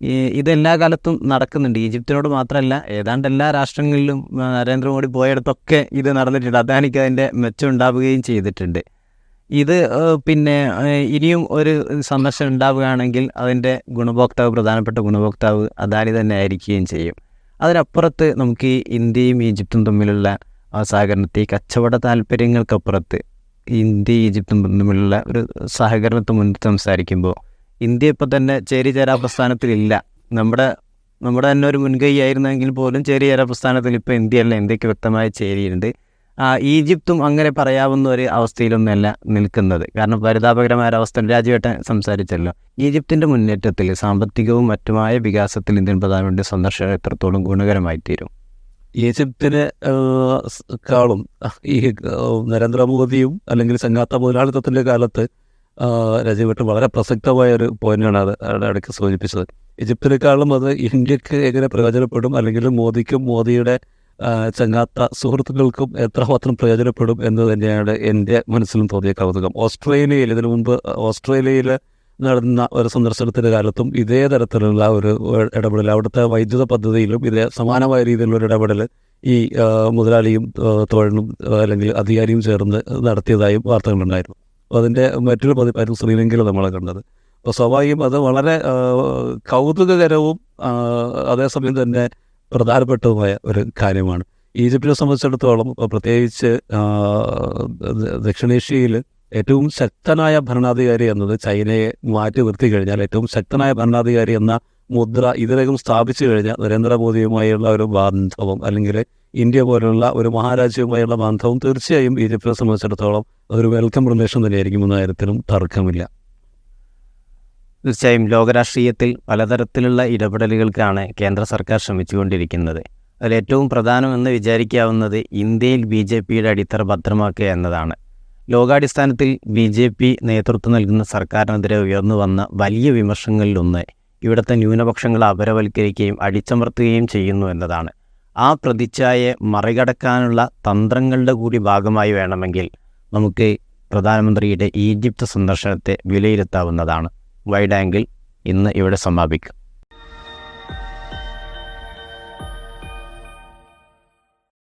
ഈ ഇതെല്ലാ കാലത്തും നടക്കുന്നുണ്ട്. ഈജിപ്തിനോട് മാത്രമല്ല ഏതാണ്ട് എല്ലാ രാഷ്ട്രങ്ങളിലും നരേന്ദ്രമോദി പോയടത്തൊക്കെ ഇത് നടന്നിട്ടുണ്ട്. അദാനിക്ക് അതിന്റെ മെച്ചം ഉണ്ടാവുകയും ചെയ്തിട്ടുണ്ട്. ഇത് പിന്നെ ഇനിയും ഒരു സന്ദർശനം ഉണ്ടാവുകയാണെങ്കിൽ അതിന്റെ ഗുണഭോക്താവ് പ്രധാനപ്പെട്ട ഗുണഭോക്താവ് അദാനി തന്നെ ആയിരിക്കുകയും ചെയ്യും. അതിനപ്പുറത്ത് നമുക്ക് ഈ ഇന്ത്യയും ഈജിപ്തും തമ്മിലുള്ള സഹകരണത്തെ ഈ കച്ചവട താല്പര്യങ്ങൾക്കപ്പുറത്ത് ഇന്ത്യ ഈജിപ്തും തമ്മിലുള്ള ഒരു സഹകരണത്തെ മുന്നിൽ സംസാരിക്കുമ്പോൾ ഇന്ത്യ ഇപ്പം തന്നെ ചേരിചേരാ പ്രസ്ഥാനത്തിലില്ല. നമ്മുടെ നമ്മുടെ തന്നെ ഒരു മുൻകൈ ആയിരുന്നെങ്കിൽ പോലും ചേരിചേരാ പ്രസ്ഥാനത്തിൽ ഇപ്പോൾ ഇന്ത്യയല്ല ഇന്ത്യയ്ക്ക് വ്യക്തമായ ചേരിയുണ്ട്. ഈജിപ്തും അങ്ങനെ പറയാവുന്ന ഒരു അവസ്ഥയിലൊന്നല്ല നിൽക്കുന്നത്. കാരണം പരിതാപകരമായ ഒരു അവസ്ഥ രാജുവേട്ടൻ സംസാരിച്ചല്ലോ. ഈജിപ്തിന്റെ മുന്നേറ്റത്തിൽ സാമ്പത്തികവും മറ്റുമായ വികാസത്തിൽ ഇന്ത്യൻ പ്രധാനമന്ത്രി സന്ദർശനം എത്രത്തോളം ഗുണകരമായി തീരും ഈജിപ്തിനെ കാളും ഈ നരേന്ദ്രമോദിയും അല്ലെങ്കിൽ സംഘാത്ത മുതലാളിത്തത്തിന്റെ കാലത്ത് ആഹ്, വളരെ പ്രസക്തമായ ഒരു പോയിന്റാണ് അത് ഇടയ്ക്ക് സൂചിപ്പിച്ചത്. ഈജിപ്തിനേക്കാളും അത് ഇന്ത്യയ്ക്ക് എങ്ങനെ പ്രയോജനപ്പെടും? അല്ലെങ്കിൽ മോദിക്കും മോദിയുടെ ചങ്ങാത്ത സുഹൃത്തുക്കൾക്കും എത്രമാത്രം പ്രയോജനപ്പെടും എന്ന് തന്നെയാണ് എന്റെ മനസ്സിലും തോന്നിയ കൗതുകം. ഓസ്ട്രേലിയയിൽ ഇതിനു മുമ്പ് ഓസ്ട്രേലിയയിൽ നടന്ന ഒരു സന്ദർശനത്തിന്റെ കാലത്തും ഇതേ തരത്തിലുള്ള ഒരു ഇടപെടൽ അവിടുത്തെ വൈദ്യുത പദ്ധതിയിലും ഇതേ സമാനമായ രീതിയിലുള്ള ഒരു ഇടപെടൽ ഈ മുതലാളിയും തൊഴിലും അല്ലെങ്കിൽ അധികാരിയും ചേർന്ന് നടത്തിയതായും വാർത്തകളുണ്ടായിരുന്നു. അപ്പോൾ അതിന്റെ മറ്റൊരു പതിപ്പായിരുന്നു ശ്രീലങ്കയിൽ നമ്മൾ കണ്ടത്. അപ്പോൾ സ്വാഭാവികം അത് വളരെ കൗതുകകരവും അതേസമയം തന്നെ പ്രധാനപ്പെട്ടതുമായ ഒരു കാര്യമാണ്. ഈജിപ്തിനെ സംബന്ധിച്ചിടത്തോളം പ്രത്യേകിച്ച് ദക്ഷിണേഷ്യയിൽ ഏറ്റവും ശക്തനായ ഭരണാധികാരി എന്നത് ചൈനയെ മാറ്റി നിർത്തി കഴിഞ്ഞാൽ ഏറ്റവും ശക്തനായ ഭരണാധികാരി എന്ന മുദ്ര ഇതിനകം സ്ഥാപിച്ചു കഴിഞ്ഞാൽ നരേന്ദ്രമോദിയുമായുള്ള ഒരു ബാന്ധവം അല്ലെങ്കിൽ ഇന്ത്യ പോലുള്ള ഒരു മഹാരാജ്യവുമായുള്ള ബാന്ധവം തീർച്ചയായും ഈജിപ്തിനെ സംബന്ധിച്ചിടത്തോളം ഒരു വെൽക്കം റിലേഷൻ തന്നെയായിരിക്കും എന്ന കാര്യത്തിലും തർക്കമില്ല. തീർച്ചയായും ലോകരാഷ്ട്രീയത്തിൽ പലതരത്തിലുള്ള ഇടപെടലുകൾക്കാണ് കേന്ദ്ര സർക്കാർ ശ്രമിച്ചുകൊണ്ടിരിക്കുന്നത്. അതിൽ ഏറ്റവും പ്രധാനമെന്ന് വിചാരിക്കാവുന്നത് ഇന്ത്യയിൽ ബി ജെ പിയുടെ അടിത്തറ ഭദ്രമാക്കുക എന്നതാണ്. ലോകാടിസ്ഥാനത്തിൽ ബി ജെ പി നേതൃത്വം നൽകുന്ന സർക്കാരിനെതിരെ ഉയർന്നു വന്ന വലിയ വിമർശങ്ങളിലൊന്ന് ഇവിടുത്തെ ന്യൂനപക്ഷങ്ങളെ അപരവൽക്കരിക്കുകയും അടിച്ചമർത്തുകയും ചെയ്യുന്നു എന്നതാണ്. ആ പ്രതിച്ഛായെ മറികടക്കാനുള്ള തന്ത്രങ്ങളുടെ കൂടി ഭാഗമായി വേണമെങ്കിൽ നമുക്ക് പ്രധാനമന്ത്രിയുടെ ഈജിപ്ത് സന്ദർശനത്തെ വിലയിരുത്താവുന്നതാണ്. വൈഡ് ആംഗിൾ ഇന്ന് ഇവിടെ സമാപിക്കും.